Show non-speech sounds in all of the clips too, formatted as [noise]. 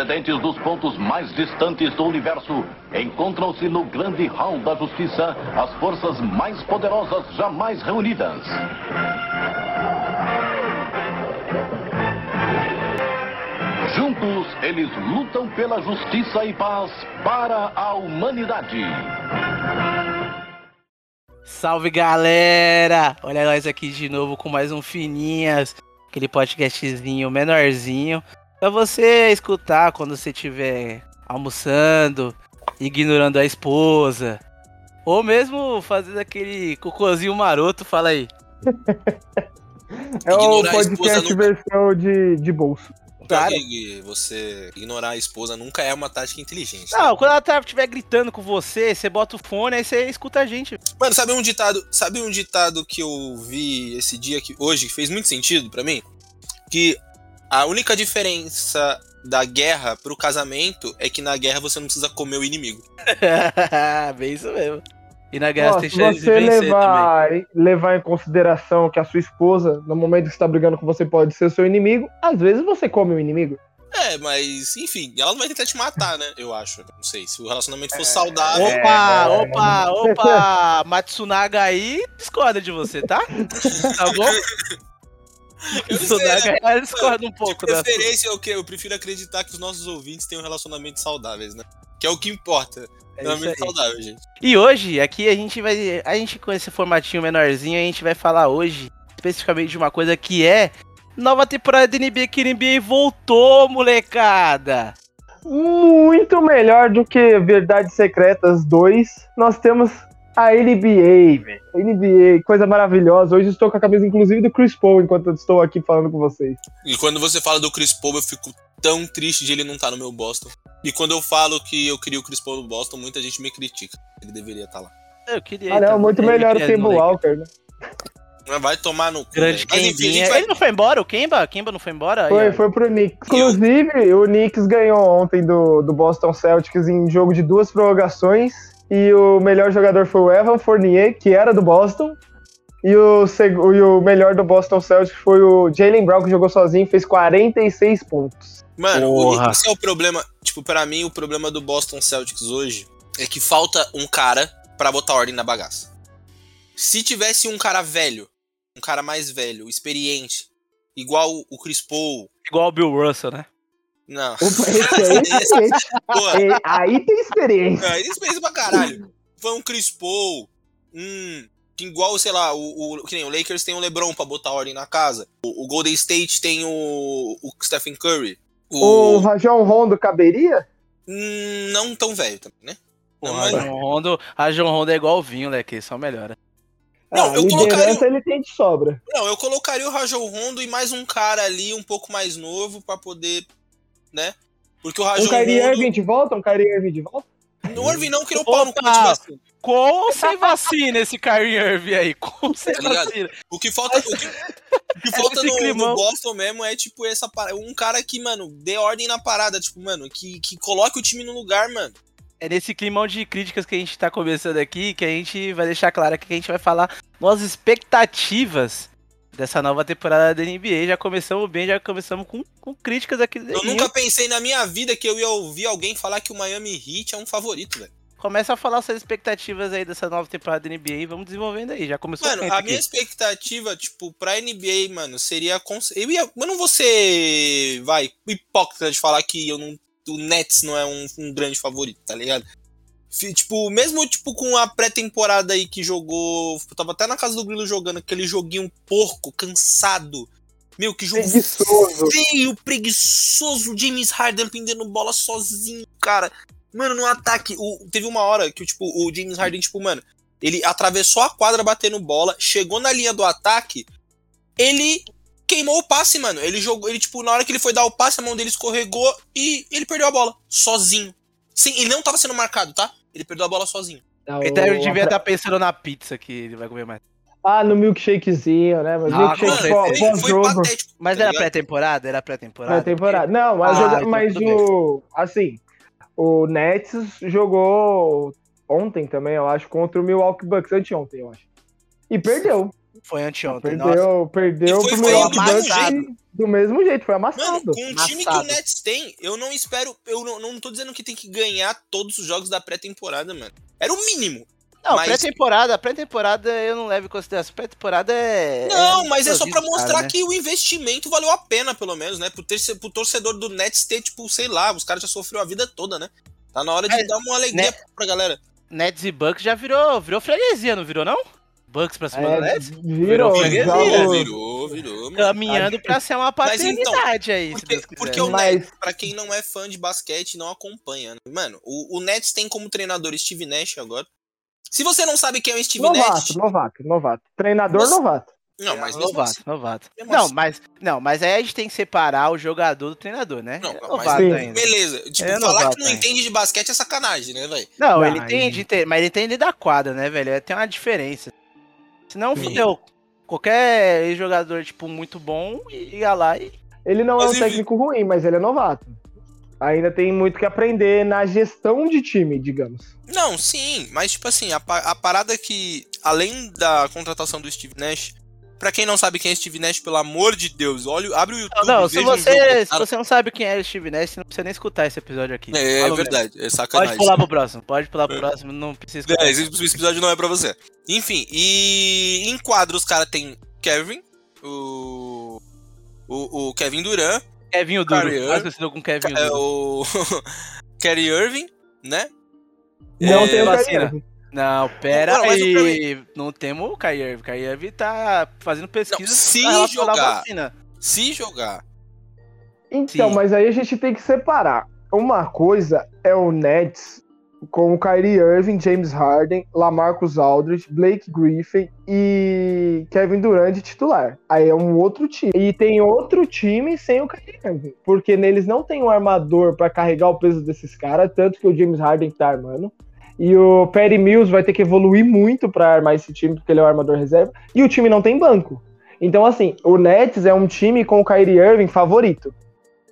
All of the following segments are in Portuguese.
procedentes dos pontos mais distantes do universo, encontram-se no grande hall da justiça as forças mais poderosas jamais reunidas. Juntos, eles lutam pela justiça e paz para a humanidade. Salve galera! Olha nós aqui de novo com mais um Fininhas, aquele podcastzinho menorzinho, pra você escutar quando você estiver almoçando, ignorando a esposa, ou mesmo fazendo aquele cocôzinho maroto, fala aí. É o podcast nunca- versão de, de bolso. Que você ignorar a esposa nunca é uma tática inteligente. Não, quando ela tá, estiver gritando com você, você bota o fone, aí você escuta a gente. Mano, sabe um ditado, sabe um ditado que eu vi esse dia que hoje que fez muito sentido pra mim? Que a única diferença da guerra pro casamento é que na guerra você não precisa comer o inimigo. [laughs] Bem isso mesmo. E na guerra Ó, você tem se chance de você vencer também. levar, levar em consideração que a sua esposa, no momento que está brigando com você, pode ser seu inimigo, às vezes você come o inimigo. É, mas enfim, ela não vai tentar te matar, né? Eu acho. Não sei. Se o relacionamento É. for saudável. Opa, É. opa, [laughs] opa! Matsunaga aí discorda de você, tá? [laughs] Tá bom? Eu não sei, né? Discorda um De pouco da preferência, eu, que- eu prefiro acreditar que os nossos ouvintes tenham relacionamentos saudáveis, né? Que é o que importa. É isso Relacionamento saudável, gente. E hoje, aqui a gente vai. A gente com esse formatinho menorzinho, a gente vai falar hoje especificamente de uma coisa que é. Nova temporada da NBA que a NBA voltou, molecada! Muito melhor do que Verdades Secretas 2, nós temos a NBA, velho. A NBA, coisa maravilhosa. Hoje estou com a camisa, inclusive, do Chris Paul, enquanto eu estou aqui falando com vocês. E quando você fala do Chris Paul, eu fico tão triste de ele não estar no meu Boston. E quando eu falo que eu queria o Chris Paul no Boston, muita gente me critica. Ele deveria estar lá. Eu queria. Ah, não, muito eu melhor o Kemba. Walker, né? Vai tomar no cu. Grande. Mas enfim, vai... Ele não foi embora, o Kemba? Kemba não foi embora? Aí, Foi, ó. foi pro Knicks. Inclusive, o Knicks ganhou ontem do, do Boston Celtics em jogo de duas prorrogações. E o melhor jogador foi o Evan Fournier, que era do Boston. E o, seg- e o melhor do Boston Celtics foi o Jalen Brown, que jogou sozinho e fez 46 pontos. Mano, Porra. esse é o problema. Tipo, pra mim, o problema do Boston Celtics hoje é que falta um cara pra botar ordem na bagaça. Se tivesse um cara velho, um cara mais velho, experiente, igual o Chris Paul. Igual o Bill Russell, né? Não. Opa, esse aí é aí tem experiência. É, eles pensam pra caralho. Foi um Chris Paul, um. Igual, sei lá, o, o, que nem o Lakers tem o LeBron pra botar ordem na casa. O, o Golden State tem o, o Stephen Curry. O O, Rajon Rondo caberia? Hum, não tão velho também, né? O Não, mas- Rajon Rondo, Rajon Rondo é igual o vinho, leque, só melhora. Não, ah, eu colocaria- ele tem de sobra. Não, eu colocaria o Rajon Rondo e mais um cara ali um pouco mais novo pra poder, né? Porque o Rajon Um Kyrie Rondo... Irving de volta? Um Kyrie Irving de volta? O Irving não, é o pau no cu de vacina. Com ou sem vacina esse Kyrie Irving aí? Com ou sem Tá vacina? O que falta, o que, o que [laughs] falta Esse no, no Boston mesmo é, tipo, essa parada. Um cara que, mano, dê ordem na parada, tipo, mano, que, que coloque o time no lugar, mano. É nesse climão de críticas que a gente tá começando aqui que a gente vai deixar claro que a gente vai falar nossas expectativas dessa nova temporada da NBA. Já começamos bem, já começamos com, com críticas aqui. Eu nunca pensei na minha vida que eu ia ouvir alguém falar que o Miami Heat é um favorito, velho. Começa a falar suas expectativas aí dessa nova temporada da NBA e vamos desenvolvendo aí. Já começou Mano, a aqui. minha expectativa, tipo, pra NBA, mano, seria. cons- Eu, ia... eu não vou ser. Vai, hipócrita de falar que eu não... o Nets não é um, um grande favorito, tá ligado? Tipo, mesmo tipo com a pré-temporada aí que jogou. Eu tava até na casa do Grilo jogando aquele joguinho porco, cansado. Meu, que jogo Preguiçoso. feio, preguiçoso. James Harden pendendo bola sozinho, cara. Mano, no ataque, o- teve uma hora que tipo, o James Harden, tipo, mano, ele atravessou a quadra batendo bola, chegou na linha do ataque, ele queimou o passe, mano. Ele jogou, ele, tipo, na hora que ele foi dar o passe, a mão dele escorregou e ele perdeu a bola, sozinho. Sim, ele não tava sendo marcado, tá? Ele perdeu a bola sozinho. Não, Ele deve- o- devia estar pensando na pizza que ele vai comer mais. Ah, no milkshakezinho, né? Mas Ah, milkshake Mano, certeza. pós- foi, foi pós-jogo. patético. Mas tá era pré-temporada? Era pré-temporada? Na temporada. Não, mas, Ah, joga- então mas o. Assim, o Nets jogou ontem também, eu acho, contra o Milwaukee Bucks, anteontem, eu acho. E perdeu. Foi anteontem. Nossa. Perdeu, perdeu E foi- pro foi Milwaukee do mesmo do mesmo jeito, foi Mano, amassado. com o time que o. Nets tem, eu não espero. Eu não, não tô dizendo que tem que ganhar todos os jogos da pré-temporada, mano. Era o mínimo. Não, Mas- pré-temporada, pré-temporada eu não levo em consideração. Pré-temporada é. Não, mas é só pra improviso, mostrar cara, né? que o investimento valeu a pena, pelo menos, né? Pro, terce- pro torcedor do Nets ter, tipo, sei lá, os caras já sofreram a vida toda, né? Tá na hora de É, dar uma alegria né? pra galera. Nets e Bucks já virou, virou freguesia, não virou, não? Bucks pra cima do É, Nets? virou, freguesia, jogos- virou, virou. mano. Caminhando pra ser uma Mas então, paternidade aí, se Porque, porque o Mas- Nets, pra quem não é fã de basquete, não acompanha. né? Mano, o, o Nets tem como treinador Steve Nash agora. Se você não sabe quem é o Steve Nash. Novato, novato, novato. Treinador Você- novato. Não, mas novato, assim- novato. Não, assim- mas, não, mas aí a gente tem que separar o jogador do treinador, né? Não, É mas- novato Sim. ainda. Beleza. Tipo, É falar novato que não ainda. entende de basquete é sacanagem, né, velho? Não, Não, ele entende, entende, mas ele entende da quadra, né, velho? Tem uma diferença. Senão, fudeu. Qualquer jogador, tipo, muito bom, ia lá e. Ele não Mas é um enfim. técnico ruim, mas ele é novato. Ainda tem muito que aprender na gestão de time, digamos. Não, sim, mas tipo assim, a, a parada que, além da contratação do Steve Nash, pra quem não sabe quem é Steve Nash, pelo amor de Deus, olha, abre o YouTube. Não, não, se veja um você, jogo, se cara. você não sabe quem é o Steve Nash, você não precisa nem escutar esse episódio aqui. É, é verdade, é mesmo. sacanagem. Pode pular pro próximo, pode pular pro É. próximo, não precisa escutar. É, esse episódio não é pra você. Enfim, e em quadro os caras tem Kevin, o, o, o Kevin Durant, Kevin o Duro, mais Irving. conhecido como Kevin o é, Duro. o Kyrie Irving, né? Não É, tem o vacina. Kyrie. Não, pera Não, aí. Não temos o Kyrie Irving. O Kyrie Irving tá fazendo pesquisa Não, se jogar. Se jogar, Então, Sim. mas aí a gente tem que separar. Uma coisa é o Nets com o Kyrie Irving, James Harden, Lamarcus Aldridge, Blake Griffin e Kevin Durant de titular. Aí é um outro time. E tem outro time sem o Kyrie Irving, porque neles não tem um armador pra carregar o peso desses caras, tanto que o James Harden tá armando. E o Perry Mills vai ter que evoluir muito pra armar esse time, porque ele é o armador reserva. E o time não tem banco. Então, assim, o Nets é um time com o Kyrie Irving favorito.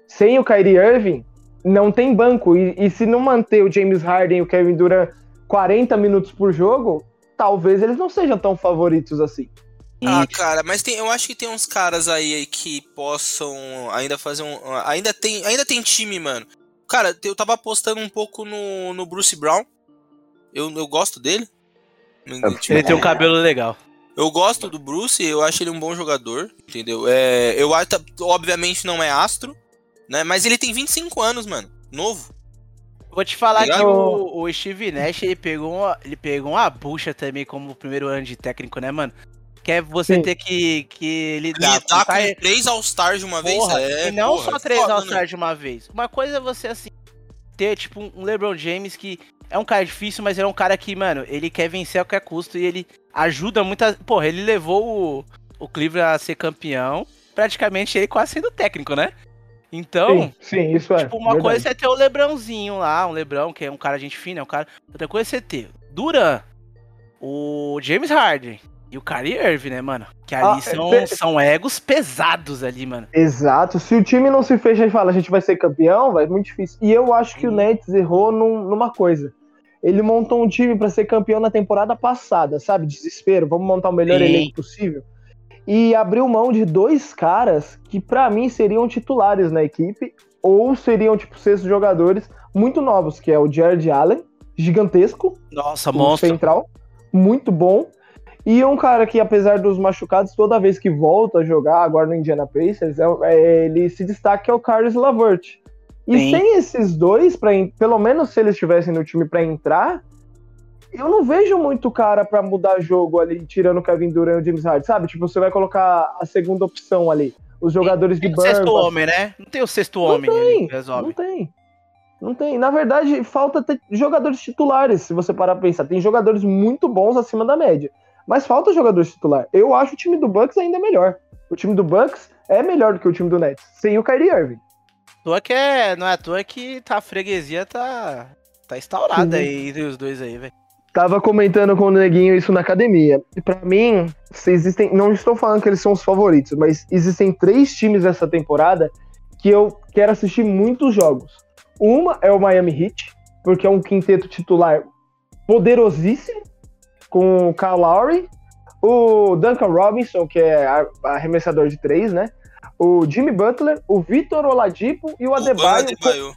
Sem o Kyrie Irving, não tem banco. E, e se não manter o James Harden e o Kevin Durant 40 minutos por jogo, talvez eles não sejam tão favoritos assim. Ah, cara, mas tem, eu acho que tem uns caras aí, aí que possam ainda fazer um. Ainda tem, ainda tem time, mano. Cara, eu tava apostando um pouco no, no Bruce Brown. Eu, eu gosto dele. Tipo, Ele tem um cabelo legal. Eu gosto do Bruce, eu acho ele um bom jogador, entendeu? É, eu acho, obviamente, não é astro, né? Mas ele tem 25 anos, mano. Novo. Vou te falar Legal. que o, o Steve Nash ele pegou, uma, ele pegou uma bucha também como primeiro ano de técnico, né, mano? Que é você Sim. ter que, que lidar Ele tá com com três All-Stars de uma vez, Porra, é. e não porra, só três foda, né? All-Stars de uma vez. Uma coisa é você, assim, ter, tipo, um LeBron James que é um cara difícil, mas ele é um cara que, mano, ele quer vencer a qualquer custo e ele ajuda muita. Porra, ele levou o, o Cleveland a ser campeão, praticamente ele quase sendo técnico, né? Então, sim, sim, isso é. tipo, uma verdade. coisa é ter o Lebrãozinho lá, um Lebrão, que é um cara gente fina, é um cara. Outra coisa é você ter Duran, o James Harden e o Kyrie Irving, né, mano? Que ali Ah, são, é- são egos pesados ali, mano. Exato. Se o time não se fecha e fala a gente vai ser campeão, vai muito difícil. E eu acho que o Nets errou num- numa coisa. Ele montou um time pra ser campeão na temporada passada, sabe? Desespero, vamos montar o melhor Sim. elenco possível. E abriu mão de dois caras que pra mim seriam titulares na equipe ou seriam tipo sextos jogadores muito novos, que é o Jared Allen, gigantesco, Nossa, monstro. central, muito bom. E um cara que, apesar dos machucados, toda vez que volta a jogar, agora no Indiana Pacers, é- é- ele se destaca é o Carlos Lavert. E Sim. sem esses dois, pra, pelo menos se eles estivessem no time pra entrar, eu não vejo muito cara pra mudar jogo ali, tirando o Kevin Durant e o James Harden, sabe? Tipo, você vai colocar a segunda opção ali. Os jogadores de Tem o sexto banco, homem, né? Não tem o sexto Não homem tem, ali que Não resolve. tem. Não tem. Na verdade, falta jogadores titulares, se você parar pra pensar. Tem jogadores muito bons acima da média. Mas falta jogador titular. Eu acho o time do Bucks ainda melhor. O time do Bucks é melhor do que o time do Nets, sem o Kyrie Irving. Toa que é, não é à toa que tá, a freguesia tá, tá instaurada Sim. aí entre os dois aí, velho. Tava comentando com o Neguinho isso na academia. E pra mim, se existem. Não estou falando que eles são os favoritos, mas existem três times essa temporada que eu quero assistir muitos jogos. Uma é o Miami Heat, porque é um quinteto titular poderosíssimo, com o Kyle Lowry, o Duncan Robinson, que é arremessador de três, né? O Jimmy Butler, o Vitor Oladipo e o O Bam Adebayo. Adebayo.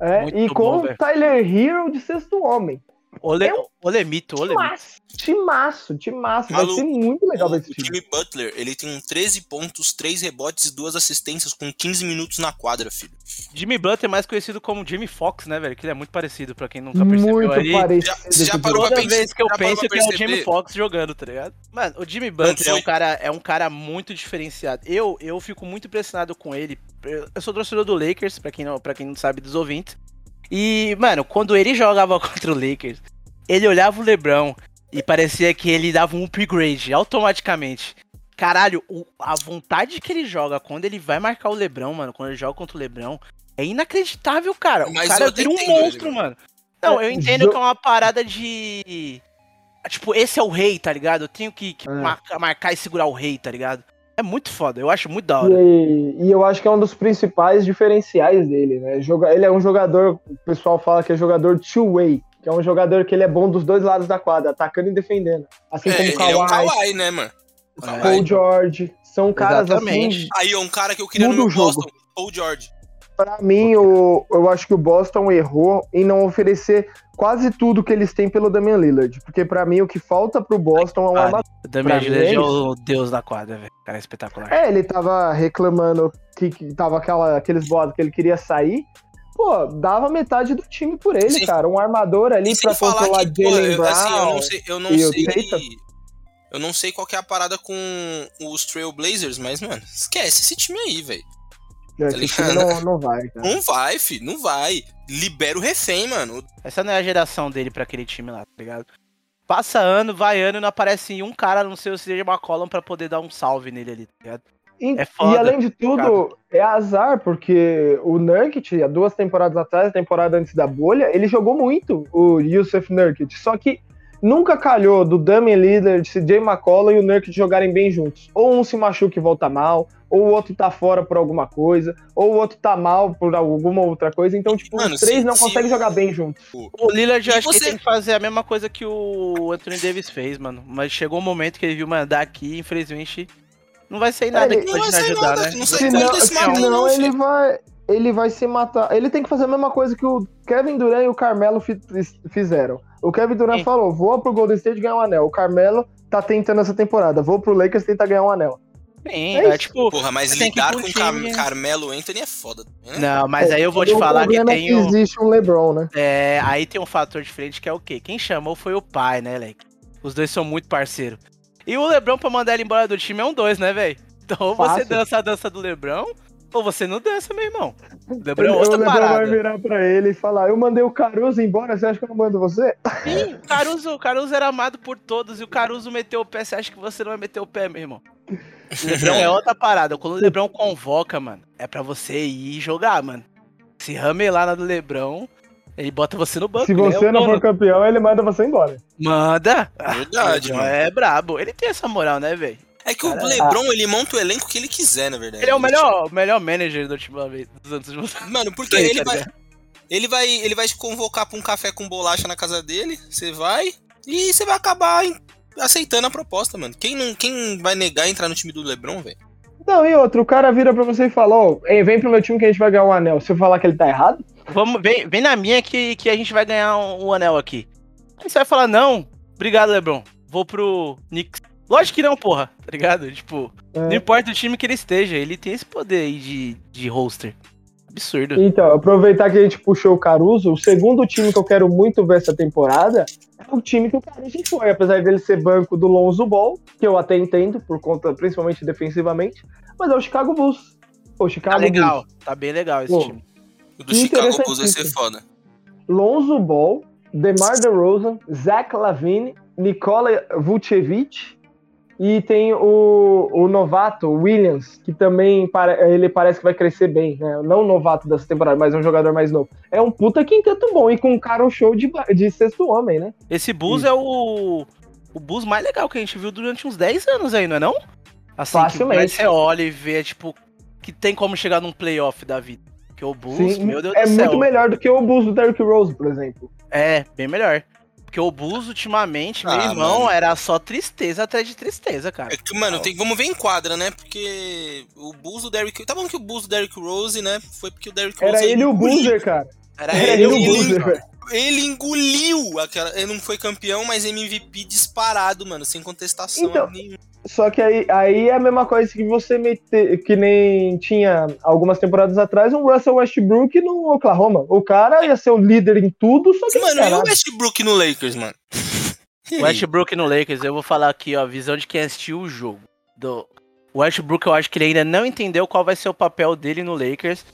É, e bom, com o velho. Tyler Hero de sexto homem. Ole, Eu- Olemito, Olemito. Timaço, timaço, timaço. Vai ser muito legal O, ver o esse time. Jimmy Butler, ele tem 13 pontos, 3 rebotes e 2 assistências com 15 minutos na quadra, filho. Jimmy Butler é mais conhecido como Jimmy Fox, né, velho? Que ele é muito parecido, pra quem nunca percebeu Muito aí. parecido. Já- você já parou Toda pra pensar- vez que eu penso que é o? Jimmy Fox jogando, tá ligado? Mano, o Jimmy Butler é um, cara, é um cara muito diferenciado. Eu, eu fico muito impressionado com ele. Eu, eu sou torcedor do Lakers, pra quem, não, pra quem não sabe dos ouvintes. E, mano, quando ele [laughs] jogava contra o Lakers, ele olhava o LeBron e parecia que ele dava um upgrade automaticamente. Caralho, o- a vontade que ele joga quando ele vai marcar o LeBron, mano, quando ele joga contra o LeBron, é inacreditável, cara. Mas o cara vira um monstro, ele, mano. Não, eu É, entendo que é uma parada de. Tipo, esse é o rei, tá ligado? Eu tenho que, que É. marcar, marcar e segurar o rei, tá ligado? É muito foda, eu acho muito da hora. E, e eu acho que é um dos principais diferenciais dele, né? Joga- Ele é um jogador, o pessoal fala que é jogador two-way, que é um jogador que ele é bom dos dois lados da quadra, atacando e defendendo. Assim É, como o é um Kawhi, Kawhi, né, mano? O É. Kawhi. Paul George, são caras Exatamente. assim. Aí é um cara que eu queria no meu o jogo. Boston, Paul George. Pra mim, o, eu acho que o Boston errou em não oferecer quase tudo que eles têm pelo Damian Lillard, porque pra mim o que falta pro Boston é um Cara, armador. O Damian Lillard é é o deus da quadra, velho. O cara é espetacular. É, ele tava reclamando que, que tava aquela, aqueles boatos que ele queria sair. Pô, dava metade do time por ele, Sem- cara. Um armador ali falar controlar que, pô, Jalen eu, Brown. assim, eu não sei, eu não o sei, eu não sei qual que é a parada com os Trailblazers, mas, mano, esquece esse time aí, velho. Tá não, não vai, cara. Não vai, filho, não vai. Libera o refém, mano. Essa não é a geração dele pra aquele time lá, tá ligado? Passa ano, vai ano e não aparece um cara, não sei se seja McCollum, pra poder dar um salve nele ali, tá ligado? E, É foda, e além de tudo, é azar, porque o Nurkic, há duas temporadas atrás, a temporada antes da bolha, ele jogou muito, o Yusuf Nurkic. Só que nunca calhou do Damian Lillard, CJ McCollum e o Nurkic jogarem bem juntos. Ou um se machuca e volta mal, ou o outro tá fora por alguma coisa, ou o outro tá mal por alguma outra coisa. Então, tipo, Mano, os três se- não se conseguem o- jogar bem juntos. O Lillard, eu acho que você- ele tem que fazer a mesma coisa que o Anthony Davis fez, mano. Mas chegou um momento que ele viu, mano, daqui, infelizmente, não vai sair nada ele- que Não pode sair ajudar, nada, né? não sai Senão, desse senão não, ele filho. vai, ele vai se matar. Ele tem que fazer a mesma coisa que o Kevin Durant e o Carmelo fi- fizeram. O Kevin Durant Sim. falou: vou pro Golden State ganhar um anel. O Carmelo tá tentando essa temporada. Vou pro Lakers tentar ganhar um anel. Sim, É é, tipo. Porra, mas que lidar com Car time. Carmelo Anthony é foda. Né? Não, mas aí eu vou te falar que é tem um. existe um LeBron, né? É, aí tem um fator diferente que é o quê? Quem chamou foi o pai, né, Leque? Os dois são muito parceiros. E o Lebron, pra mandar ele embora do time, é um dois, né, velho? Então ou você dança a dança do Lebron, ou você não dança, meu irmão. O O Lebron é outra LeBron vai parada. virar pra ele e falar: Eu mandei o Caruso embora, você acha que eu não mando você? Sim, o Caruso, o Caruso era amado por todos e o Caruso meteu o pé. Você acha que você não vai meter o pé, meu irmão? O Lebron é outra parada. Quando o Lebron convoca, mano, é pra você ir jogar, mano. Se ramelar na do Lebron, ele bota você no banco. Se ele é você o não for campeão, ele manda você embora. Manda! Verdade, Lebron mano. É brabo. Ele tem essa moral, né, velho? É que o Cara, LeBron, ele monta o elenco que ele quiser, na verdade. Ele é o melhor, o melhor manager do ultimamente, dos anos últimos. Mano, porque Sei, ele tá vai, ele vai ele vai te convocar pra um café com bolacha na casa dele, você vai e você vai acabar aceitando a proposta, mano. Quem não quem vai negar entrar no time do LeBron, velho? Não, e outro, o cara vira pra você e fala: Ó, ei, vem pro meu time que a gente vai ganhar um anel. Se eu falar que ele tá errado, Vamos, vem, vem na minha que, que a gente vai ganhar um, um anel aqui. Aí você vai falar, não, obrigado, Lebron. Vou pro Knicks. Lógico que não, porra, tá ligado? Tipo, É. não importa o time que ele esteja, ele tem esse poder aí de, de roster. Absurdo. Então, aproveitar que a gente puxou o Caruso, o segundo time que eu quero muito ver essa temporada é o time que o Caruso foi, apesar dele ser banco do Lonzo Ball, que eu até entendo, por conta, principalmente defensivamente, mas é o Chicago Bulls. O Tá Chicago legal, tá bem legal esse Pô, time. O do Chicago Bulls vai ser foda. Lonzo Ball, DeMar DeRozan, Zach Lavine, Nikola Vucevic e tem o, o novato, o Williams, que também pare- ele parece que vai crescer bem, né? Não o novato dessa temporada, mas um jogador mais novo. É um puta quinteto bom e com um cara show de, de sexto homem, né? Esse Bulls é o. O Bulls mais legal que a gente viu durante uns 10 anos aí, não é não? Assim, Facilmente. Que você olha e vê, tipo, que tem como chegar num playoff da vida. Porque o Bulls, Sim, meu Deus é do céu. muito melhor do que o Bulls do Derrick Rose, por exemplo. É, bem melhor. Porque o Bulls, ultimamente, Ah, meu irmão, mano. era só tristeza atrás de tristeza, cara. É que, mano, tem, vamos ver em quadra, né? Porque o Bulls do Derrick... Tá bom que o Bulls do Derrick Rose, né? Foi porque o Derrick Rose... Era ele e o Boozer, cara. Era Era ele ele o o Boozer, velho. Ele engoliu aquela... Ele não foi campeão, mas MVP disparado, mano. Sem contestação Então, nenhuma. Só que aí, aí é a mesma coisa que você meter, que nem tinha algumas temporadas atrás um Russell Westbrook no Oklahoma. O cara ia ser o líder em tudo, só que Mano, e o. Westbrook no Lakers, mano? O [laughs] Westbrook no Lakers, eu vou falar aqui, ó, a visão de quem assistiu o jogo. Do o Westbrook, eu acho que ele ainda não entendeu qual vai ser o papel dele no Lakers.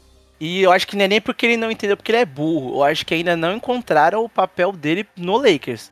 E eu acho que não é nem porque ele não entendeu, porque ele é burro. Eu acho que ainda não encontraram o papel dele no Lakers.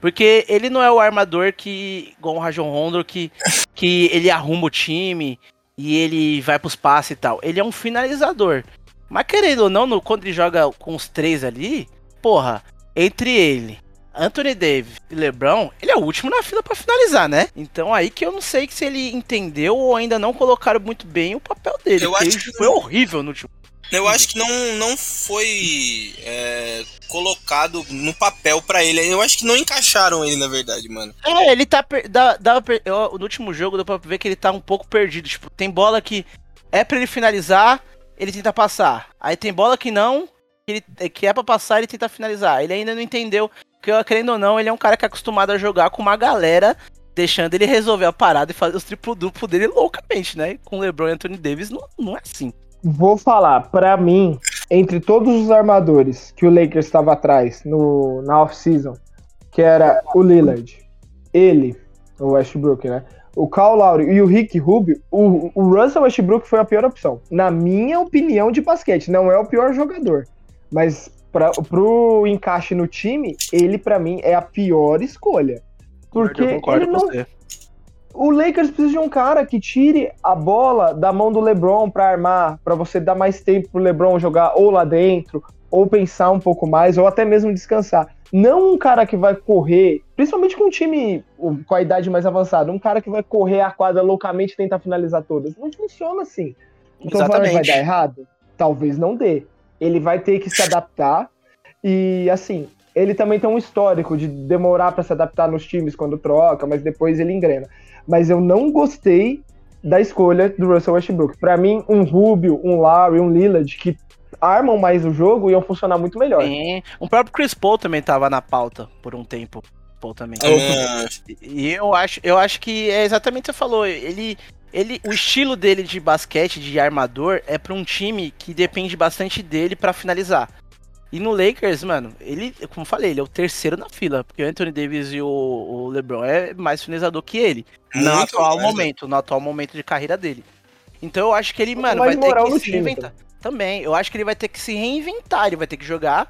Porque ele não é o armador que, igual o Rajon Rondo, que, que ele arruma o time e ele vai pros passes e tal. Ele é um finalizador. Mas querendo ou não, no, quando ele joga com os três ali, porra, entre ele, Anthony Davis e LeBron, ele é o último na fila pra finalizar, né? Então aí que eu não sei se ele entendeu ou ainda não colocaram muito bem o papel dele. Eu acho que foi horrível no último. Eu acho que não, não foi é, colocado no papel pra ele. Eu acho que não encaixaram ele, na verdade, mano. É, ele tá. Dá, dá, eu- no último jogo deu pra ver que ele tá um pouco perdido. Tipo, tem bola que é pra ele finalizar, ele tenta passar. Aí tem bola que não, que, ele, que é pra passar, ele tenta finalizar. Ele ainda não entendeu. Porque, querendo ou não, ele é um cara que é acostumado a jogar com uma galera, deixando ele resolver a parada e fazer os triplo-duplo dele loucamente, né? Com LeBron e Anthony Davis não, não é assim. Vou falar, pra mim, entre todos os armadores que o Lakers estava atrás no, na off-season, que era o Lillard, ele, o Westbrook, né? O Kyle Lowry e o Rick Rubio, o, o Russell Westbrook foi a pior opção. Na minha opinião de basquete, não é o pior jogador. Mas pra, pro encaixe no time, ele pra mim é a pior escolha. Porque eu concordo ele com não você. O Lakers precisa de um cara que tire a bola da mão do LeBron pra armar, pra você dar mais tempo pro LeBron jogar ou lá dentro, ou pensar um pouco mais, ou até mesmo descansar. Não um cara que vai correr, principalmente com um time com a idade mais avançada, um cara que vai correr a quadra loucamente e tentar finalizar todas. Não funciona assim. Então vai, vai Exatamente. dar errado? Talvez não dê. Ele vai ter que se adaptar e assim, ele também tem um histórico de demorar pra se adaptar nos times quando troca, mas depois ele engrena. Mas eu não gostei da escolha do Russell Westbrook. Pra mim, um Rubio, um Lowry, um Lillard que armam mais o jogo iam funcionar muito melhor. Sim. O próprio Chris Paul também tava na pauta por um tempo. Paul também. Ah, E eu acho, eu acho que é exatamente o que você falou. Ele, ele, o estilo dele de basquete, de armador, é pra um time que depende bastante dele pra finalizar. E no Lakers, mano, ele, como eu falei, ele é o terceiro na fila, porque o Anthony Davis e o, o LeBron é mais finalizador que ele. no atual mais, né? momento, no atual momento de carreira dele. Então eu acho que ele, mano, vai ter que se time, reinventar. Também, eu acho que ele vai ter que se reinventar, ele vai ter que jogar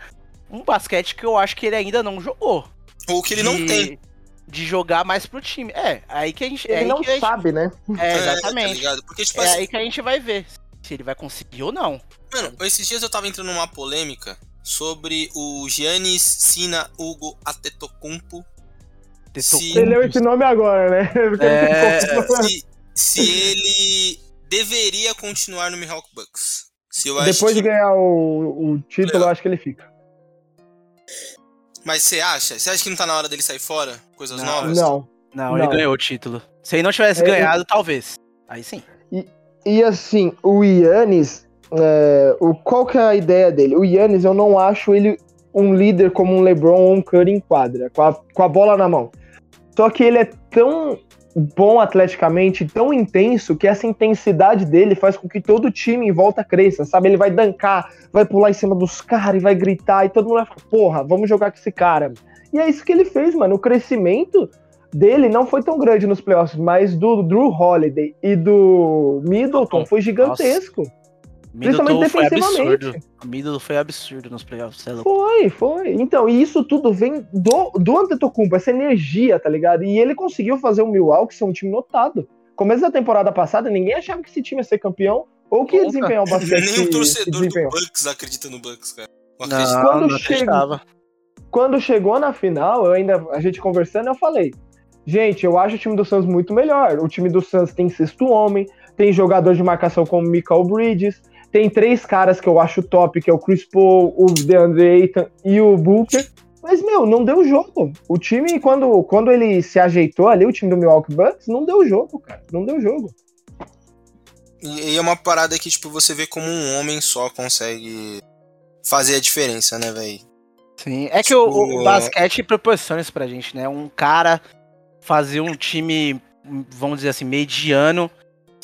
um basquete que eu acho que ele ainda não jogou Ou que ele não de- tem. De jogar mais pro time. É, aí que a gente. é Ele aí não que a gente- sabe, né? É, É, exatamente. tá ligado? Porque, tipo é assim, aí que a gente vai ver se ele vai conseguir ou não. mano, esses dias eu tava entrando numa polêmica sobre o Giannis Sina Hugo Atetokounmpo. Se- Você leu esse nome agora, né? [laughs] É, se, se ele deveria continuar no Milwaukee Bucks. Se eu acho Depois de que... ganhar o, o título, eu acho que ele fica. Mas você acha? Você acha que não tá na hora dele sair fora? Coisas Não. novas? Não. Não, ele Não. ganhou o título. Se ele não tivesse É, ganhado, talvez. Aí sim. E assim, o Yannis, é, o, qual que é a ideia dele? O Yannis, eu não acho ele um líder como um LeBron ou um Curry em quadra, com a, com a bola na mão. Só que ele é tão bom atleticamente, tão intenso, que essa intensidade dele faz com que todo o time em volta cresça, sabe? Ele vai dancar, vai pular em cima dos caras e vai gritar, e todo mundo vai falar, porra, vamos jogar com esse cara. E é isso que ele fez, mano. O crescimento dele não foi tão grande nos playoffs, mas do Drew Holiday e do Middleton foi gigantesco. Middleton Principalmente foi defensivamente. absurdo. O Middleton foi absurdo nos playoffs. É. Foi, foi. Então, e isso tudo vem do, do Antetokounmpo, essa energia, tá ligado? E ele conseguiu fazer o Milwaukee ser um time notado. Começo da temporada passada, ninguém achava que esse time ia ser campeão ou que ia desempenhar o basquete Nem o torcedor do. Bucks acredita no Bucks, cara. Não. Quando não chega-. Quando chegou na final, eu ainda a gente conversando, eu falei: "Gente, eu acho o time do Suns muito melhor. O time do Suns tem sexto homem, tem jogador de marcação como Michael Bridges, tem três caras que eu acho top, que é o Chris Paul, o DeAndre Ayton e o Booker. Mas, meu, não deu jogo. O time, quando, quando ele se ajeitou ali, o time do Milwaukee Bucks, não deu jogo, cara. Não deu jogo. E, e é uma parada que, tipo, você vê como um homem só consegue fazer a diferença, né, velho? Sim, é que o, o, o basquete proporciona isso pra gente, né? Um cara fazer um time, vamos dizer assim, mediano,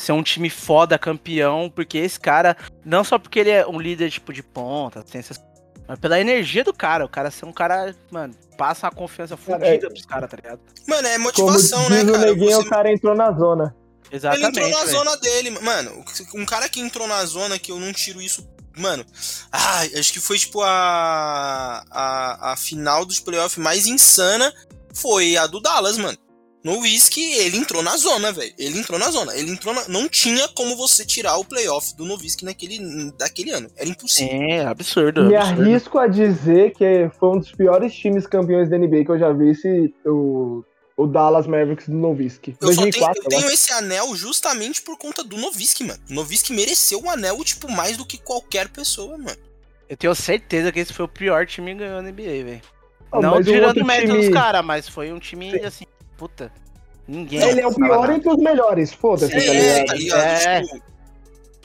ser um time foda, campeão, porque esse cara, não só porque ele é um líder tipo de ponta, tem essas, mas pela energia do cara, o cara ser um cara, mano, passa a confiança fodida é- pros caras, tá ligado? Mano, é Como motivação, diz né, o cara? neguinho, Você- o cara entrou na zona. Exatamente. Ele entrou na velho. zona dele, mano. Um cara que entrou na zona que eu não tiro isso. Mano, ai, acho que foi tipo a, a, a final dos playoffs mais insana foi a do Dallas, mano. No Whisky, ele entrou na zona, velho. Ele entrou na zona. Ele entrou na... Não tinha como você tirar o playoff do Nowitzki naquele, daquele ano. Era impossível. Sim, é absurdo. Me absurdo. arrisco a dizer que foi um dos piores times campeões da NBA que eu já vi esse, o, o Dallas Mavericks do Nowitzki. Eu, só tenho, 2004, eu tenho esse anel justamente por conta do Nowitzki, mano. O Nowitzki mereceu o anel, tipo, mais do que qualquer pessoa, mano. Eu tenho certeza que esse foi o pior time que ganhou na NBA, velho. Ah, não mas o tirando o mérito time- dos caras, mas foi um time assim, puta. Ninguém. Ele é o pior nada. entre os melhores, foda-se, tá É, ligado? tá ligado? É. Tipo,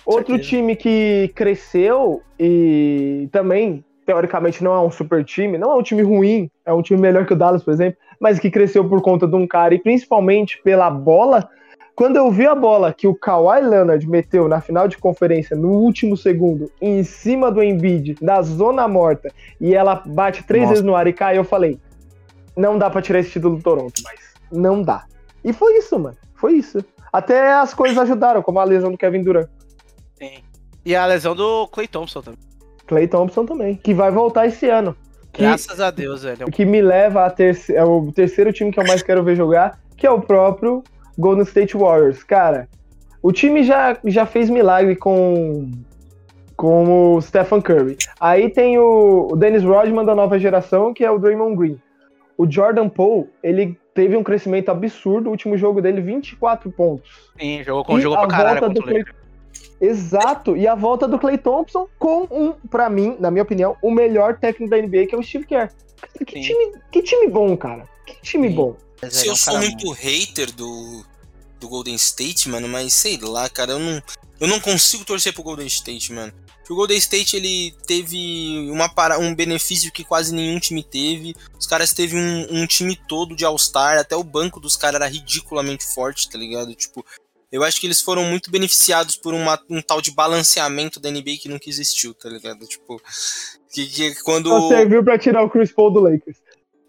Outro certeza. time que cresceu e também, teoricamente, não é um super time, não é um time ruim, é um time melhor que o Dallas, por exemplo, mas que cresceu por conta de um cara e principalmente pela bola. Quando eu vi a bola que o Kawhi Leonard meteu na final de conferência no último segundo, em cima do Embiid, da zona morta, e ela bate três Nossa. vezes no ar e cai, eu falei: não dá pra tirar esse título do Toronto, mas não dá. E foi isso, mano. Foi isso. Até as coisas ajudaram, como a lesão do Kevin Durant. Sim. E a lesão do Clay Thompson também. Clay Thompson também, que vai voltar esse ano. Que, Graças a Deus, velho. que me leva a terce- é o terceiro time que eu mais quero ver jogar, que é o próprio Golden State Warriors. Cara, o time já, já fez milagre com, com o Stephen Curry. Aí tem o, o Dennis Rodman da nova geração, que é o Draymond Green. O Jordan Poole, ele teve um crescimento absurdo. O último jogo dele, 24 pontos. Sim, jogou, com, E jogou pra caralho volta do Lakers. Exato, e a volta do Clay Thompson com um, pra mim, na minha opinião, o melhor técnico da NBA, que é o Steve Kerr. Que Sim. time, que time bom, cara. Que time Sim. bom. Se é eu um sou cara muito hater do, do Golden State, mano, mas sei lá, cara, eu não, eu não consigo torcer pro Golden State, mano. Porque o Golden State, ele teve uma para, um benefício que quase nenhum time teve. Os caras teve um, um time todo de All-Star, até o banco dos caras era ridiculamente forte, tá ligado? Tipo, eu acho que eles foram muito beneficiados por uma, um tal de balanceamento da NBA que nunca existiu, tá ligado? Tipo, que, que quando... Só serviu pra tirar o Chris Paul do Lakers.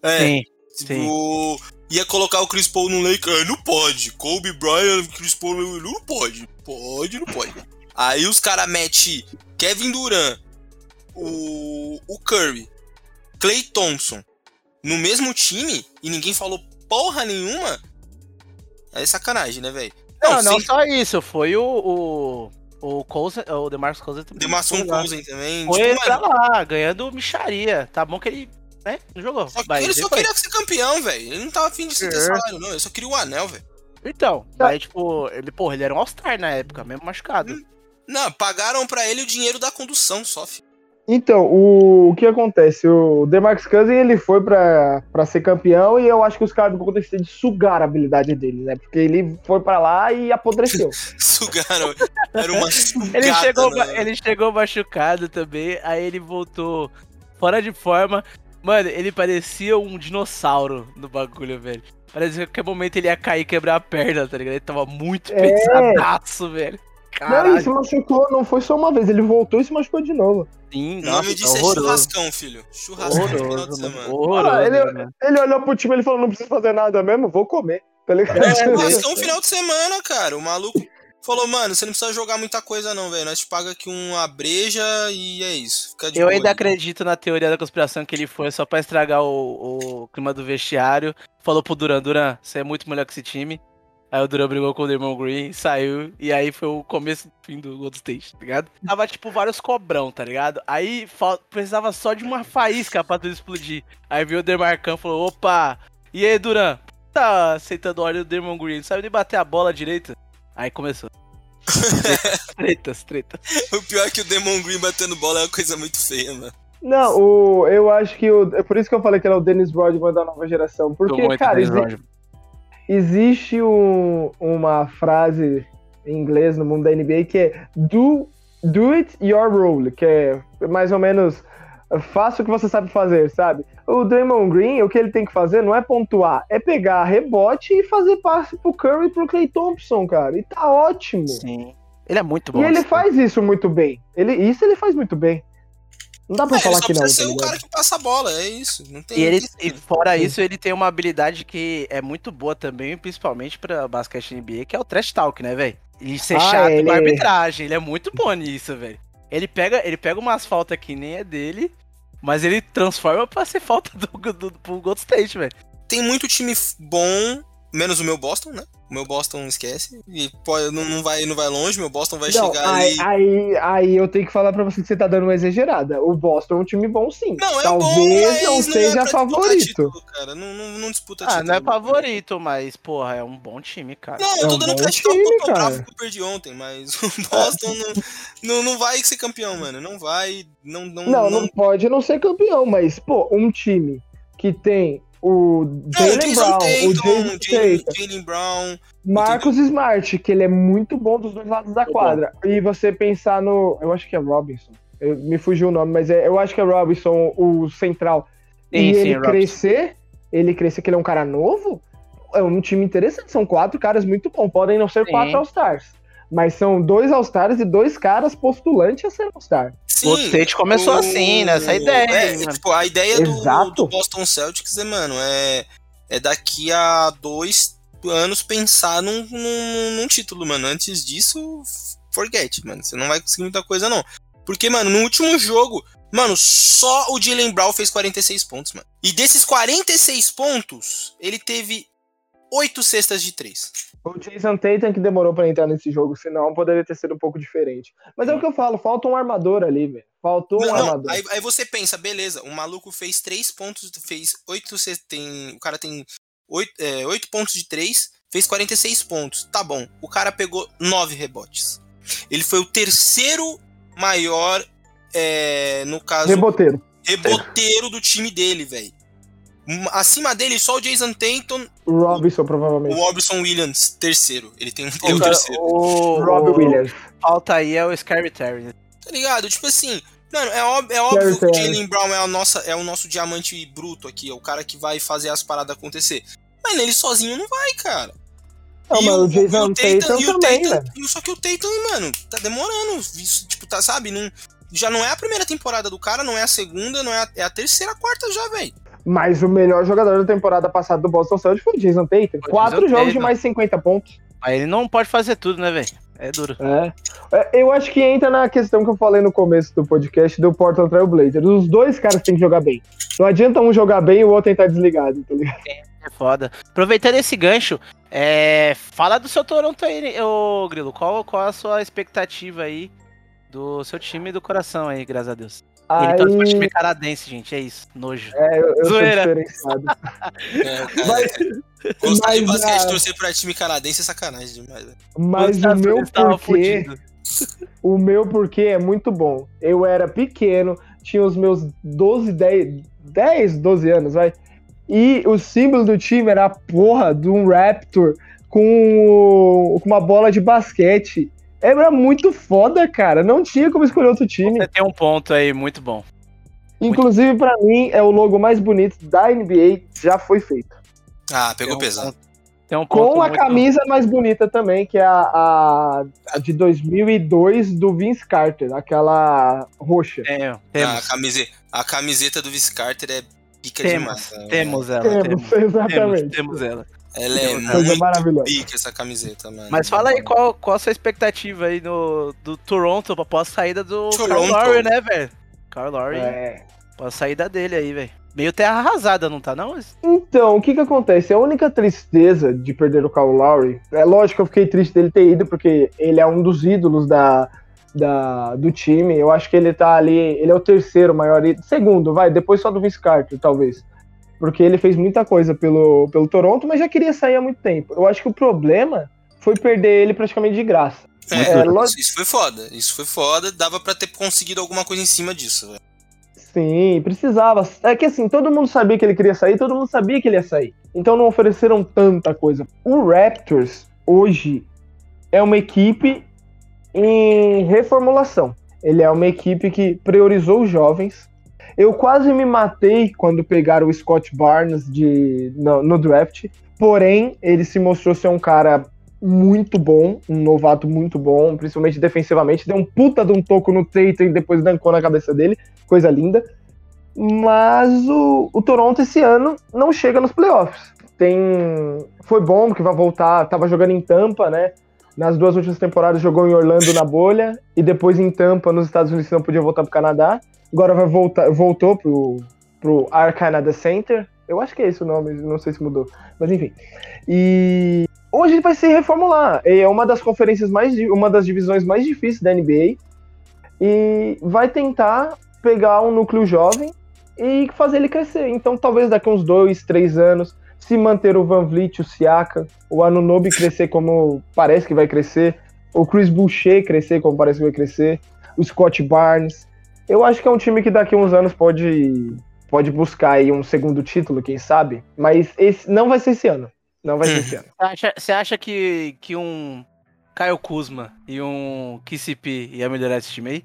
É, Sim, sim. Ia colocar o Chris Paul no Lakers. Ah, não pode. Kobe Bryant, Chris Paul no não pode. Pode, não pode. Aí os caras metem Kevin Durant, o, o Curry, Clay Thompson no mesmo time e ninguém falou porra nenhuma. É sacanagem, né, velho? Não, não sem só isso, foi o. O, o, Cousins, o DeMarcus Cousins também. Lá. Cousins também. Foi Tipo, lá, ganhando micharia. Tá bom que ele. Né? Não jogou. só ele só foi. queria ser campeão, velho. Ele não tava afim de ser É. salário, não. Ele só queria o anel, velho. Então, mas tipo, ele, porra, ele era um All-Star na época, mesmo machucado. Não, pagaram pra ele o dinheiro da condução só, filho. Então, o, o que acontece? O DeMarcus Cousins, ele foi pra, pra ser campeão e eu acho que os caras do Golden State sugaram a habilidade dele, né? Porque ele foi pra lá e apodreceu. [laughs] Sugaram. Era uma sugada. Ele chegou, né? ele chegou machucado também, aí ele voltou fora de forma. Mano, ele parecia um dinossauro no bagulho, velho. Parecia que a qualquer momento ele ia cair e quebrar a perna, tá ligado? Ele tava muito É. pesadaço, velho. Não, Caralho. ele se machucou, não foi só uma vez, ele voltou e se machucou de novo. Sim, O nome disso tá é horroroso. churrascão, filho. Churrascão no final de Horroroso, semana. Horroroso, Ah, ele-. Ele olhou pro time e falou: não preciso fazer nada mesmo, vou comer. Tá ligado? É, [laughs] Churrascão final de semana, cara. O maluco falou, mano, você não precisa jogar muita coisa não, velho. Nós te paga aqui uma breja e é isso. Fica de Eu boa ainda aí. acredito na teoria da conspiração que ele foi só pra estragar o, o clima do vestiário. Falou pro Duran, Duran, você é muito melhor que esse time. Aí o Duran brigou com o Damon Green, saiu, e aí foi o começo do fim do Gold State, tá ligado? Tava tipo vários cobrão, tá ligado? Aí precisava só de uma faísca pra tudo explodir. Aí viu o Demarcão e falou: opa, e aí Duran, tá aceitando ordem do Damon Green, não sabe nem bater a bola direito? Aí começou. [laughs] tretas, tretas. O pior é que o Demon Green batendo bola é uma coisa muito feia, mano. Não, o, eu acho que o, é por isso que eu falei que ele é o Dennis Rodman da nova geração. Porque, cara, exi- existe um- uma frase em inglês no mundo da NBA que é do, do it your role, que é mais ou menos faça o que você sabe fazer, sabe? O Draymond Green, o que ele tem que fazer não é pontuar, é pegar rebote e fazer passe pro Curry e pro Clay Thompson, cara. E tá ótimo. Sim. Ele é muito bom. E ele faz isso muito bem. Ele, isso ele faz muito bem. Não dá pra É, ele falar só que não, precisa tá ser o ligado? cara que passa a bola, é isso. Não tem E, ele, e fora isso, ele tem uma habilidade que é muito boa também, principalmente pra basquete NBA, que é o trash talk, né, velho? E ser Ah, chato ele- com a arbitragem. Ele é muito bom nisso, velho. Ele pega, ele pega umas faltas que nem é dele, mas ele transforma pra ser falta do, do, pro Gold State, velho. Tem muito time bom, menos o meu Boston, né? O meu Boston esquece. E pode, não, não, vai, não vai longe, meu Boston vai Não, chegar aí, ali. aí, aí eu tenho que falar pra você que você tá dando uma exagerada. O Boston é um time bom sim. Não, é Talvez bom, mas não não seja é disputar favorito. título, cara. Não, não, não disputa Ah, título. não é favorito, mas, porra, é um bom time, cara. Não, eu É tô um dando crédito ao tô bravo que eu perdi ontem, mas o Boston não, não, não vai ser campeão, mano. Não vai. Não, não, Não, não pode não ser campeão, mas, pô, um time que tem o Jalen Brown, o Jason Jalen, Tatum, Jalen Brown. Marcos Smart, que ele é muito bom dos dois lados da quadra. E você pensar no. Eu acho que é Robinson. Eu- me fugiu o nome, mas é, eu acho que é Robinson, o central. Sim, e sim, ele Robinson. crescer, ele crescer que ele é um cara novo, é um time interessante. São quatro caras muito bons. Podem não ser Sim. quatro All-Stars. Mas são dois All-Stars e dois caras postulantes a ser All-Star. Sim, Gold State começou assim, nessa ideia, É, hein, mano. tipo, a ideia do, Exato. do Boston Celtics é, mano, é, é daqui a dois anos pensar num, num, num título, mano. Antes disso, forget, mano. Você não vai conseguir muita coisa, não. Porque, mano, no último jogo, mano, só o Jalen Brown fez 46 pontos, mano. E desses 46 pontos, ele teve 8 cestas de 3. O Jason Tatum que demorou pra entrar nesse jogo, senão poderia ter sido um pouco diferente. Mas é o que eu falo, falta um armador ali, velho. Faltou um Não, não, armador. aí, aí você pensa, beleza, o maluco fez 3 pontos, fez 8, tem, o cara tem 8, é, 8 pontos de 3, fez 46 pontos, tá bom. O cara pegou 9 rebotes. Ele foi o terceiro maior, é, no caso, Reboteiro. reboteiro do time dele, velho. Acima dele, só o Jason Tatum, O Robinson, o provavelmente. Robson Williams, terceiro. Ele tem, ele é O, o terceiro. o, Rob o- Williams. falta aí é o Scary Terry. né? Tá ligado? Tipo assim, mano, é, óbvio, é óbvio que o. Jalen Brown é, a nossa, é o nosso diamante bruto aqui, é o cara que vai fazer as paradas acontecer. Mas ele sozinho não vai, cara. Não, E mas o Jason o Tatum e o também, Tatum- velho. e Só que o Tatum, mano, tá demorando. Isso, tipo, tá, sabe? Não, já não é a primeira temporada do cara, não é a segunda, não é a, é a terceira, a quarta já, velho. Mas o melhor jogador da temporada passada do Boston Celtics foi o Jason Tatum. Quatro jogos de Tatum. mais de 50 pontos. Mas ele não pode fazer tudo, né, velho? É duro. É. É, Eu acho que entra na questão que eu falei no começo do podcast do Portland Trail Blazers. Os dois caras têm que jogar bem. Não adianta um jogar bem e o outro tentar desligado, tá ligado? É foda. Aproveitando esse gancho, é, fala do seu Toronto aí, ô Grilo. Qual, qual a sua expectativa aí do seu time do coração aí, graças a Deus? Ele torce pro Aí, time canadense, gente. É isso. Nojo. é, eu, eu sou Zoeira. diferenciado. [laughs] É, cara, Mas, gostar de mas, basquete ah, torcer pra time canadense é sacanagem demais, velho. mas o meu porquê, o meu porquê é muito bom. Eu era pequeno, tinha os meus 12, 10, 10 12 anos, vai. E o símbolo do time era a porra de um Raptor com, com uma bola de basquete. Era muito foda, cara. Não tinha como escolher outro time. Você tem um ponto aí muito bom. Inclusive, pra mim, é o logo mais bonito da NBA já foi feito. Ah, pegou Tem um pesado. ponto- Tem um ponto Com a muito- camisa mais bonita também, que é a, a, a de 2002 do Vince Carter, aquela roxa. Tenho, Ah, a, temos, camiseta, a camiseta do Vince Carter é pica temos, demais. né? temos ela, Temos, temos, [laughs] exatamente. temos, temos ela. Ela é Coisa muito maravilhosa. pica essa camiseta, mano. Mas fala aí qual, qual a sua expectativa aí no, do Toronto após a saída do Kyle Toronto. Lowry, né, velho? Kyle Lowry, É. após a saída dele aí, velho. Meio terra arrasada, não tá não? Então, o que que acontece? A única tristeza de perder o Kyle Lowry, é lógico que eu fiquei triste dele ter ido, porque ele é um dos ídolos da, da, do time. Eu acho que ele tá ali, ele é o terceiro maior ídolo, segundo, vai, depois só do Vince Carter, talvez. Porque ele fez muita coisa pelo, pelo Toronto, mas já queria sair há muito tempo. Eu acho que o problema foi perder ele praticamente de graça. É, É, lógico- isso foi foda. Isso foi foda. Dava pra ter conseguido alguma coisa em cima disso, velho. Sim, precisava. É que assim, todo mundo sabia que ele queria sair, todo mundo sabia que ele ia sair. Então não ofereceram tanta coisa. O Raptors, hoje, é uma equipe em reformulação. Ele é uma equipe que priorizou os jovens. Eu quase me matei quando pegaram o Scott Barnes de, no, no draft. Porém, ele se mostrou ser um cara muito bom, um novato muito bom, principalmente defensivamente. Deu um puta de um toco no Tatum e depois dancou na cabeça dele, coisa linda. Mas o, o Toronto esse ano não chega nos playoffs. Tem, foi bom porque vai voltar, tava jogando em Tampa, né? Nas duas últimas temporadas jogou em Orlando na bolha e depois em Tampa nos Estados Unidos não podia voltar pro Canadá. Agora vai voltar, voltou pro, pro Air Canada Center. Eu acho que é esse o nome, não sei se mudou, mas enfim. E hoje vai se reformular. É uma das conferências mais, uma das divisões mais difíceis da NBA e vai tentar pegar um núcleo jovem e fazer ele crescer. Então, talvez daqui uns dois, três anos, se manter o Van Vliet, o Siaka, o Anunobi crescer como parece que vai crescer, o Chris Boucher crescer como parece que vai crescer, o Scott Barnes. Eu acho que é um time que daqui uns anos pode pode buscar aí um segundo título, quem sabe, mas esse não vai ser esse ano. Não vai ser esse ano. Você acha, você acha que, que um Caio Kuzma e um KCP ia melhorar esse time aí?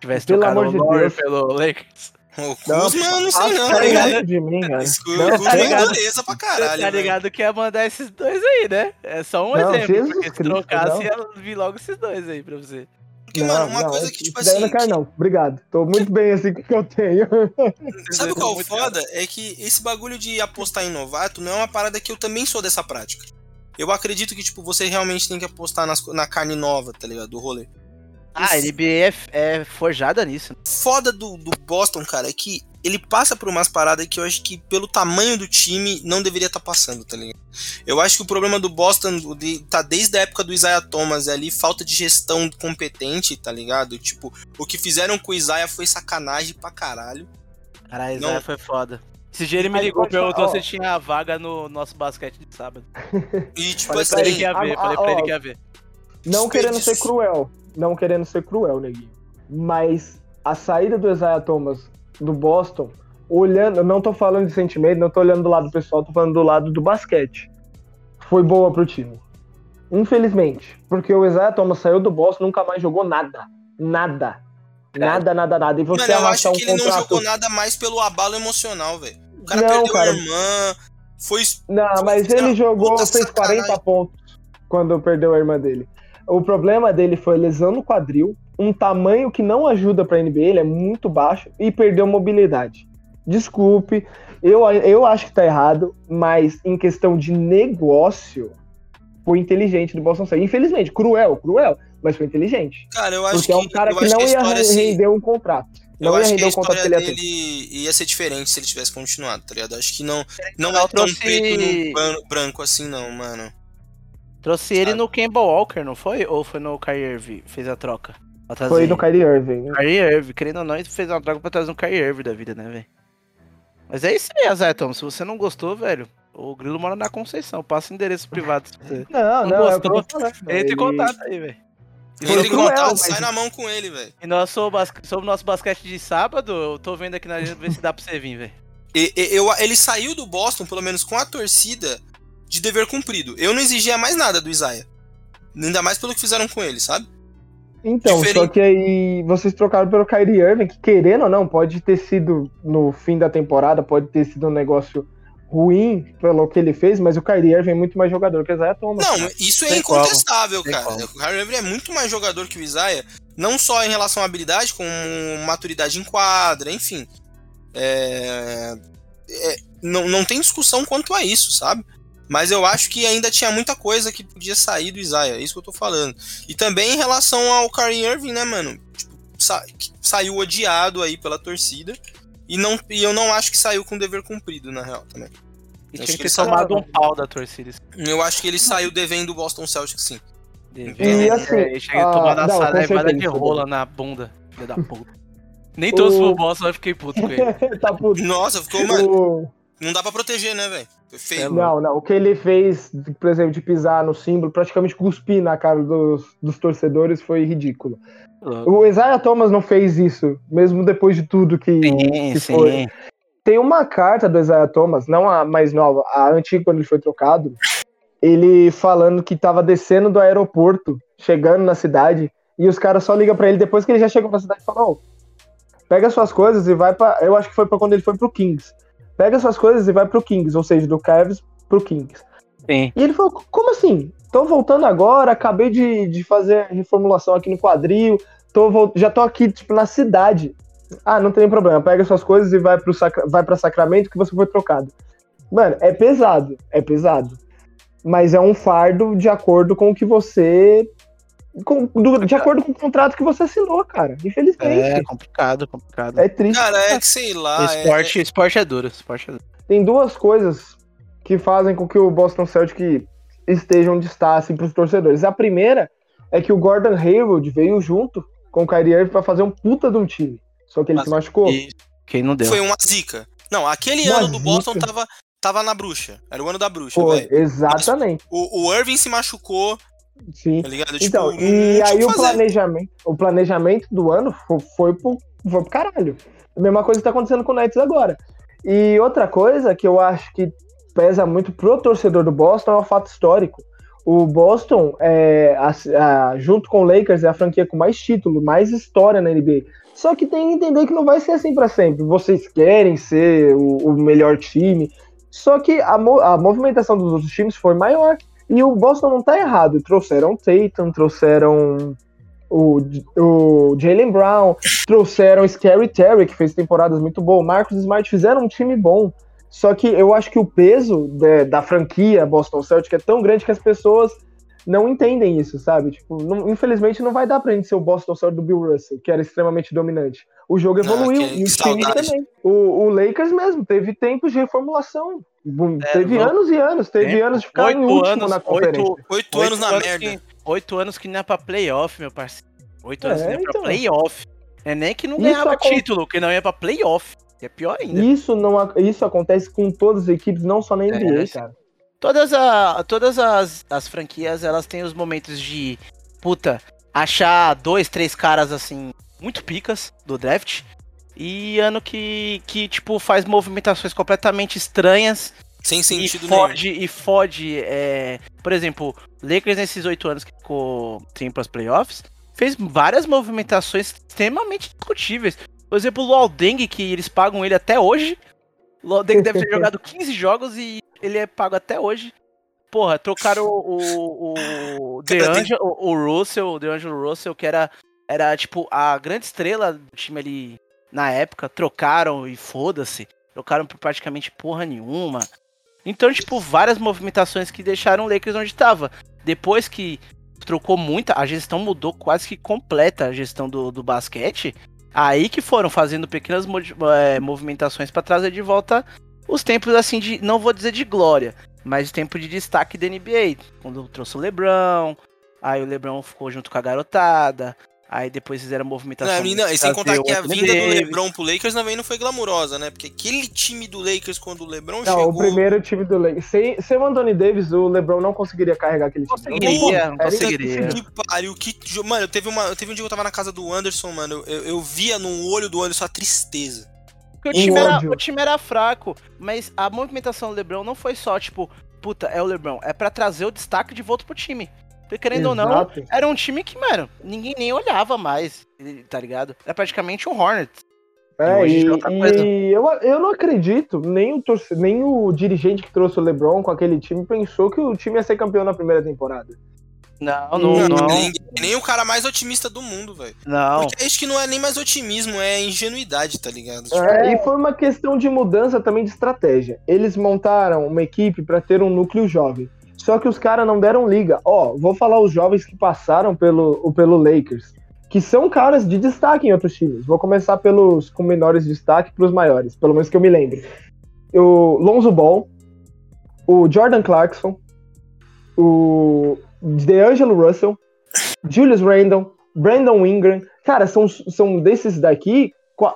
Tivesse Pelo trocado amor de o Deus. pelo Lakers. O Kuzma, eu não sei não, Tá tá ligado de mim, cara. Não, Kuzma tá é ligado. dureza pra caralho, tá velho. ligado que ia mandar esses dois aí, né? É só um Não, exemplo, Jesus porque se Cristo, trocasse não. ia vir logo esses dois aí pra você. Porque, mano, uma coisa que, tipo assim, não quero, não. Obrigado. Tô muito bem assim com o que eu tenho. [laughs] Sabe qual é foda? É que esse bagulho de apostar em novato não é uma parada que eu também sou dessa prática. Eu acredito que, tipo, você realmente tem que apostar nas na carne nova, tá ligado? Do rolê. Ah, a NBA é, é forjada nisso. Foda do, do Boston, cara, é que ele passa por umas paradas que eu acho que, pelo tamanho do time, não deveria estar passando, tá ligado? Eu acho que o problema do Boston de- tá desde a época do Isaiah Thomas ali, falta de gestão competente, tá ligado? Tipo, o que fizeram com o Isaiah foi sacanagem pra caralho. Caralho, Não. Isaiah foi foda. Esse dia ele me ligou, perguntou se tinha vaga no nosso basquete de sábado. E, tipo Falei pra ele assim, que ia ver, ah, falei pra ó, ele que ia ver. Não querendo ser cruel. Não querendo ser cruel, neguinho. Mas a saída do Isaiah Thomas do Boston, olhando, eu não tô falando de sentimento, não tô olhando do lado pessoal, tô falando do lado do basquete. Foi boa pro time. Infelizmente. Porque o Isaiah Thomas saiu do Boston nunca mais jogou nada. Nada. Nada, nada, nada. E você Mano, eu acho um que ele não contrato. jogou nada mais pelo abalo emocional, velho. O cara Não, perdeu cara. a irmã, foi. Não, mas ele jogou, fez sacanagem. 40 pontos quando perdeu a irmã dele. O problema dele foi lesão no quadril, um tamanho que não ajuda pra NBA, ele é muito baixo, e perdeu mobilidade. Desculpe, eu, eu acho que tá errado, mas em questão de negócio, foi inteligente do Boston sair. Infelizmente, cruel, cruel, mas foi inteligente. Cara, eu acho Porque é um que, cara eu que não que a ia história se- render um contrato. Eu Não ia acho que render a o contrato que história ele ia ter. dele ia ser diferente se ele tivesse continuado, tá ligado? Acho que não, não Não, é tão trouxe- preto no branco assim, não, mano. Trouxe ele Sabe? no Campbell Walker, não foi? Ou foi no Kyrie Irving? Fez a troca? Foi no Kyrie Irving. né? Kyrie Irving, querendo ou não, ele fez uma troca pra trazer um Kyrie Irving da vida, né, velho? Mas é isso aí, Azar Tom. Se você não gostou, velho, o Grilo mora na Conceição. Passa o endereço privado se você. Não, Não não, é eu gostou. vou falar. Entre em contato aí, velho. Entre em contato, mas- sai na mão com ele, velho. E nós sobre, sobre o nosso basquete de sábado, eu tô vendo aqui na agenda ver se dá pra você vir, velho. Eu- ele saiu do Boston, pelo menos com a torcida, de dever cumprido. Eu não exigia mais nada do Isaiah. Ainda mais pelo que fizeram com ele, sabe? Então, Diferente. só que aí vocês trocaram pelo Kyrie Irving, que querendo ou não, pode ter sido no fim da temporada, pode ter sido um negócio ruim pelo que ele fez, mas o Kyrie Irving é muito mais jogador que o Isaiah Thomas. Não, cara. isso é Tem incontestável, cara. O Kyrie Irving é muito mais jogador que o Isaiah, não só em relação à habilidade, como maturidade em quadra, enfim. É... é, não, não tem discussão quanto a isso, sabe? Mas eu acho que ainda tinha muita coisa que podia sair do Isaiah, é isso que eu tô falando. E também em relação ao Kyrie Irving, né, mano? Tipo, sa- saiu odiado aí pela torcida. E, não, e eu não acho que saiu com dever cumprido, na real, também. E Acho tinha que ter ele tomado um pau da torcida. Eu acho que ele saiu devendo o Boston Celtics, sim. E assim, é, chega a tomar na certeza, de rola na bunda, filha da puta. Nem todos O- o Boston, eu fiquei puto com ele. [laughs] tá puto. Nossa, ficou, mano. O, Não dá pra proteger, né, velho? É Não, não. O que ele fez, por exemplo, de pisar no símbolo, praticamente cuspir na cara dos, dos torcedores, foi ridículo. O Isaiah Thomas não fez isso, mesmo depois de tudo que, Sim, que sim. foi. Tem uma carta do Isaiah Thomas, não a mais nova, a antiga quando ele foi trocado, ele falando que tava descendo do aeroporto, chegando na cidade, e os caras só ligam pra ele depois que ele já chegou na cidade e falam, "Ô, pega suas coisas e vai pra. Eu acho que foi pra quando ele foi pro Kings. Pega suas coisas e vai pro Kings, ou seja, do Cavs pro Kings. Sim. E ele falou, como assim? Tô voltando agora, acabei de, de fazer a reformulação aqui no quadril, tô, já tô aqui, tipo, na cidade. Ah, não tem problema, pega suas coisas e vai, pro Sacra- vai pra Sacramento que você foi trocado. Mano, é pesado, é pesado. Mas é um fardo de acordo com o que você. Com- do- de acordo com o contrato que você assinou, cara. É Infelizmente. complicado, complicado. É, triste. Cara, é que sei lá. é- esporte, esporte é duro, esporte é duro. Tem duas coisas que fazem com que o Boston Celtic esteja onde está, assim, pros torcedores. A primeira é que o Gordon Hayward veio junto com o Kyrie Irving pra fazer um puta de um time. Só que ele Mas- se machucou. E quem não deu? Foi uma zica. Não, aquele Uma ano do Boston tava, tava na bruxa. Era o ano da bruxa, velho. exatamente. O, o Irving se machucou, Sim. tá ligado? Tipo, Então, não- e não tinha aí o planejamento, o planejamento do ano foi, foi, pro, foi pro caralho. A mesma coisa que tá acontecendo com o Nets agora. E outra coisa que eu acho que pesa muito pro torcedor do Boston é o fato histórico. O Boston, é, a- a- junto com o Lakers, é a franquia com mais título, mais história na NBA. Só que tem que entender que não vai ser assim pra sempre. Vocês querem ser o, o melhor time. Só que a, a movimentação dos outros times foi maior. E o Boston não tá errado. Trouxeram Tatum, trouxeram o, o Jalen Brown, trouxeram Scary Terry, que fez temporadas muito boas. Marcos Smart fizeram um time bom. Só que eu acho que o peso de- da franquia Boston Celtic é tão grande que as pessoas não entendem isso, sabe? Tipo, não- infelizmente não vai dar pra gente ser o Boston Celtic do Bill Russell, que era extremamente dominante. O jogo Ah, evoluiu que- e times saudade. também. O, o Lakers mesmo teve tempos de reformulação. É, teve louco. anos e anos, teve Tempo. anos de ficar em último na conferência. oito, Oito anos na merda. Que, oito anos que não é pra playoff, meu parceiro. Oito É, anos que não é pra então. playoff. É nem que não Isso ganhava acon- título, que não ia pra playoff. Que é pior ainda. Isso, não, ac- isso acontece com todas as equipes, não só na NBA, É, cara. Todas, a, todas as, as franquias, elas têm os momentos de, puta, achar dois, três caras, assim, muito picas do draft. E ano que, que tipo, faz movimentações completamente estranhas Sem e sentido nenhum. fode, e fode é, por exemplo, Lakers nesses oito anos que ficou tem pras playoffs, fez várias movimentações extremamente discutíveis. Por exemplo, o Lualdeng, que eles pagam ele até hoje. O Lualdeng deve ter [laughs] jogado 15 jogos e ele é pago até hoje. Porra, trocaram o, o, o, [laughs] DeAngelo- o, o Russell, o DeAngelo Russell, que era, era tipo a grande estrela do time ali na época, trocaram e foda-se. Trocaram por praticamente porra nenhuma. Então, tipo, várias movimentações que deixaram o Lakers onde estava. Depois que trocou muita, a gestão mudou quase que completa a gestão do, do basquete. Aí que foram fazendo pequenas eh, movimentações para trazer de volta os tempos, assim, de. Não vou dizer de glória, mas tempo de destaque da NBA. Quando trouxe o Lebron, aí o Lebron ficou junto com a garotada. Aí depois fizeram a movimentação. Não, e não, e sem contar que a vinda do Davis. LeBron pro Lakers também não foi glamurosa, né? Porque aquele time do Lakers, quando o LeBron Não, chegou... o primeiro time do Lakers. Sem, sem o Anthony Davis, o LeBron não conseguiria carregar aquele time. Conseguiria, não conseguiria. Que pariu, que... Mano, teve, uma, teve um dia que eu tava na casa do Anderson, mano, eu, eu via no olho do Anderson a tristeza. Porque o time, era, o time era fraco, mas a movimentação do LeBron não foi só, tipo, puta, é o LeBron. É pra trazer o destaque de volta pro time. Porque querendo ou não, Exato. era um time que, mano, ninguém nem olhava mais, tá ligado? Era praticamente um Hornets. É, e, é outra coisa. e eu, eu não acredito, nem o, torce, nem o dirigente que trouxe o LeBron com aquele time pensou que o time ia ser campeão na primeira temporada. Não, não, Não, não. Nem, nem o cara mais otimista do mundo, velho. Não. Porque acho que não é nem mais otimismo, é ingenuidade, tá ligado? Tipo, É, E foi uma questão de mudança também de estratégia. Eles montaram uma equipe para ter um núcleo jovem. Só que os caras não deram liga. Ó, vou falar os jovens que passaram pelo, pelo Lakers, que são caras de destaque em outros times. Vou começar pelos com menores destaque para os maiores, pelo menos que eu me lembre. O Lonzo Ball, o Jordan Clarkson, o DeAngelo Russell, Julius Randle, Brandon Ingram. Cara, são, são desses daqui,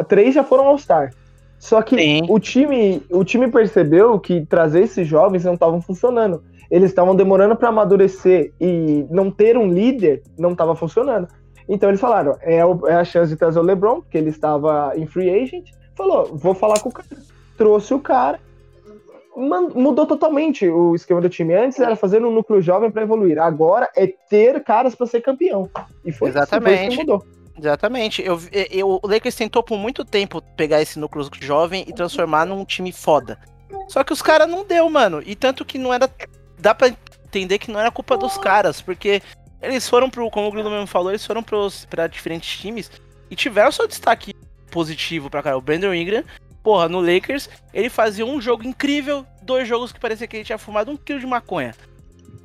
três já foram All-Star. Só que Sim. o time, o time percebeu que trazer esses jovens não estavam funcionando. Eles estavam demorando para amadurecer e não ter um líder não estava funcionando. Então eles falaram, é, é a chance de trazer o LeBron, porque ele estava em free agent. Falou, vou falar com o cara. Trouxe o cara. Mudou totalmente o esquema do time. Antes era fazer um núcleo jovem para evoluir. Agora é ter caras para ser campeão. E foi foi isso Exatamente. que mudou. Exatamente. Eu, eu, o Lakers tentou por muito tempo pegar esse núcleo jovem e transformar num time foda. Só que os caras não deu, mano. E tanto que não era. Dá pra entender que não era culpa dos caras, porque eles foram pro. Como o Grilo mesmo falou, eles foram pros, pra diferentes times e tiveram seu destaque positivo pra cara. O Brandon Ingram, porra, no Lakers, ele fazia um jogo incrível, dois jogos que parecia que ele tinha fumado um quilo de maconha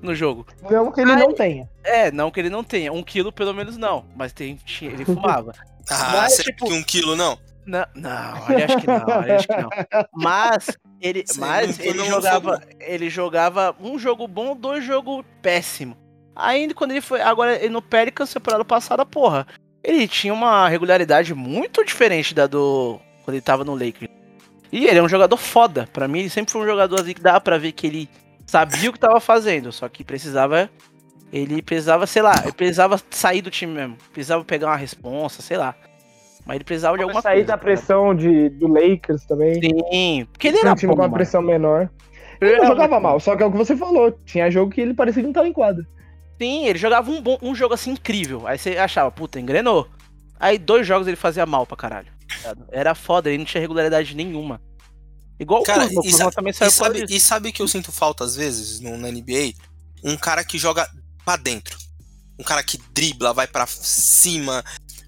no jogo. Não que ele não tenha. É, não que ele não tenha. Um quilo pelo menos não, mas tem, tinha- ele fumava. [laughs] Ah, Mas, será tipo- que um quilo não? Não, não, eu acho que não, eu acho que não. [laughs] Mas ele, Sim, mas ele jogava, ele jogava um jogo bom, dois jogos péssimo. Ainda quando ele foi, agora no Pelicans temporada passada, porra, ele tinha uma regularidade muito diferente da do quando ele tava no Lakers. E ele é um jogador foda, Pra mim ele sempre foi um jogador assim que dá pra ver que ele sabia o que tava fazendo, só que precisava ele precisava, sei lá, ele precisava sair do time mesmo, precisava pegar uma responsa, sei lá. Mas ele precisava de alguma sair coisa. da tá pressão de, do Lakers também. Sim, porque ele um era time bom, com uma mano. pressão menor. Ele não jogava mal, só que é o que você falou. Tinha jogo que ele parecia que não tava em quadra. Sim, ele jogava um, bom, um jogo assim incrível. Aí você achava, puta, engrenou. Aí dois jogos ele fazia mal pra caralho. tá? Era foda, ele não tinha regularidade nenhuma. Igual Cara, o Kuzma, e, Kuzma também e saiu sabe, e sabe que eu sinto falta às vezes no, na NBA? Um cara que joga pra dentro. Um cara que dribla, vai pra cima.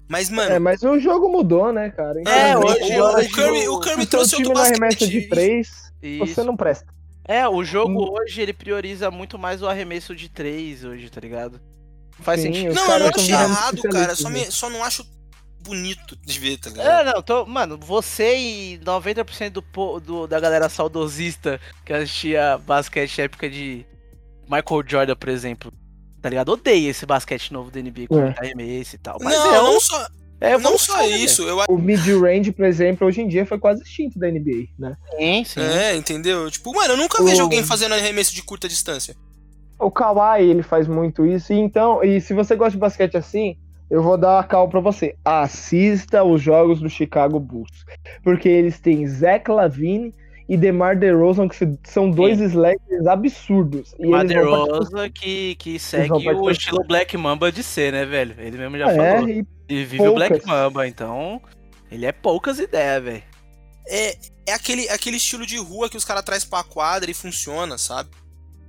Mas, mano, É, mas o jogo mudou, né, cara? É, Infelizmente, hoje- o, hoje o Curry, o- o Curry se o trouxe time arremessa basquete. de três, Isso. você não presta. É, o jogo Hum. hoje ele prioriza muito mais o arremesso de três hoje, tá ligado? Faz Sim, sentido. Não, eu não achei errado, cara. Só, me- especialistas, só não acho bonito de ver, tá ligado? É, não, tô, mano, você e 90% do, do, da galera saudosista que assistia basquete época de Michael Jordan, por exemplo, tá ligado? Odeia esse basquete novo do NBA com É. arremesso e tal. Mas não, é, não só, é não só isso. Eu O mid-range, por exemplo, hoje em dia foi quase extinto da NBA, né? Sim, sim. É, entendeu? Tipo, mano, eu nunca vejo O- alguém fazendo arremesso de curta distância. O Kawhi, ele faz muito isso. E então, e se você gosta de basquete assim, eu vou dar a cal pra você. Assista os jogos do Chicago Bulls. Porque eles têm Zach Lavine e DeMar DeRozan, que são dois slackers absurdos. E participar- Maderosa que, que segue o participar. estilo Black Mamba de ser, né, velho? Ele mesmo já É, falou. e E vive o Black poucas. Mamba, então ele é poucas ideias, velho. É, é aquele, aquele estilo de rua que os caras trazem pra quadra e funciona, sabe?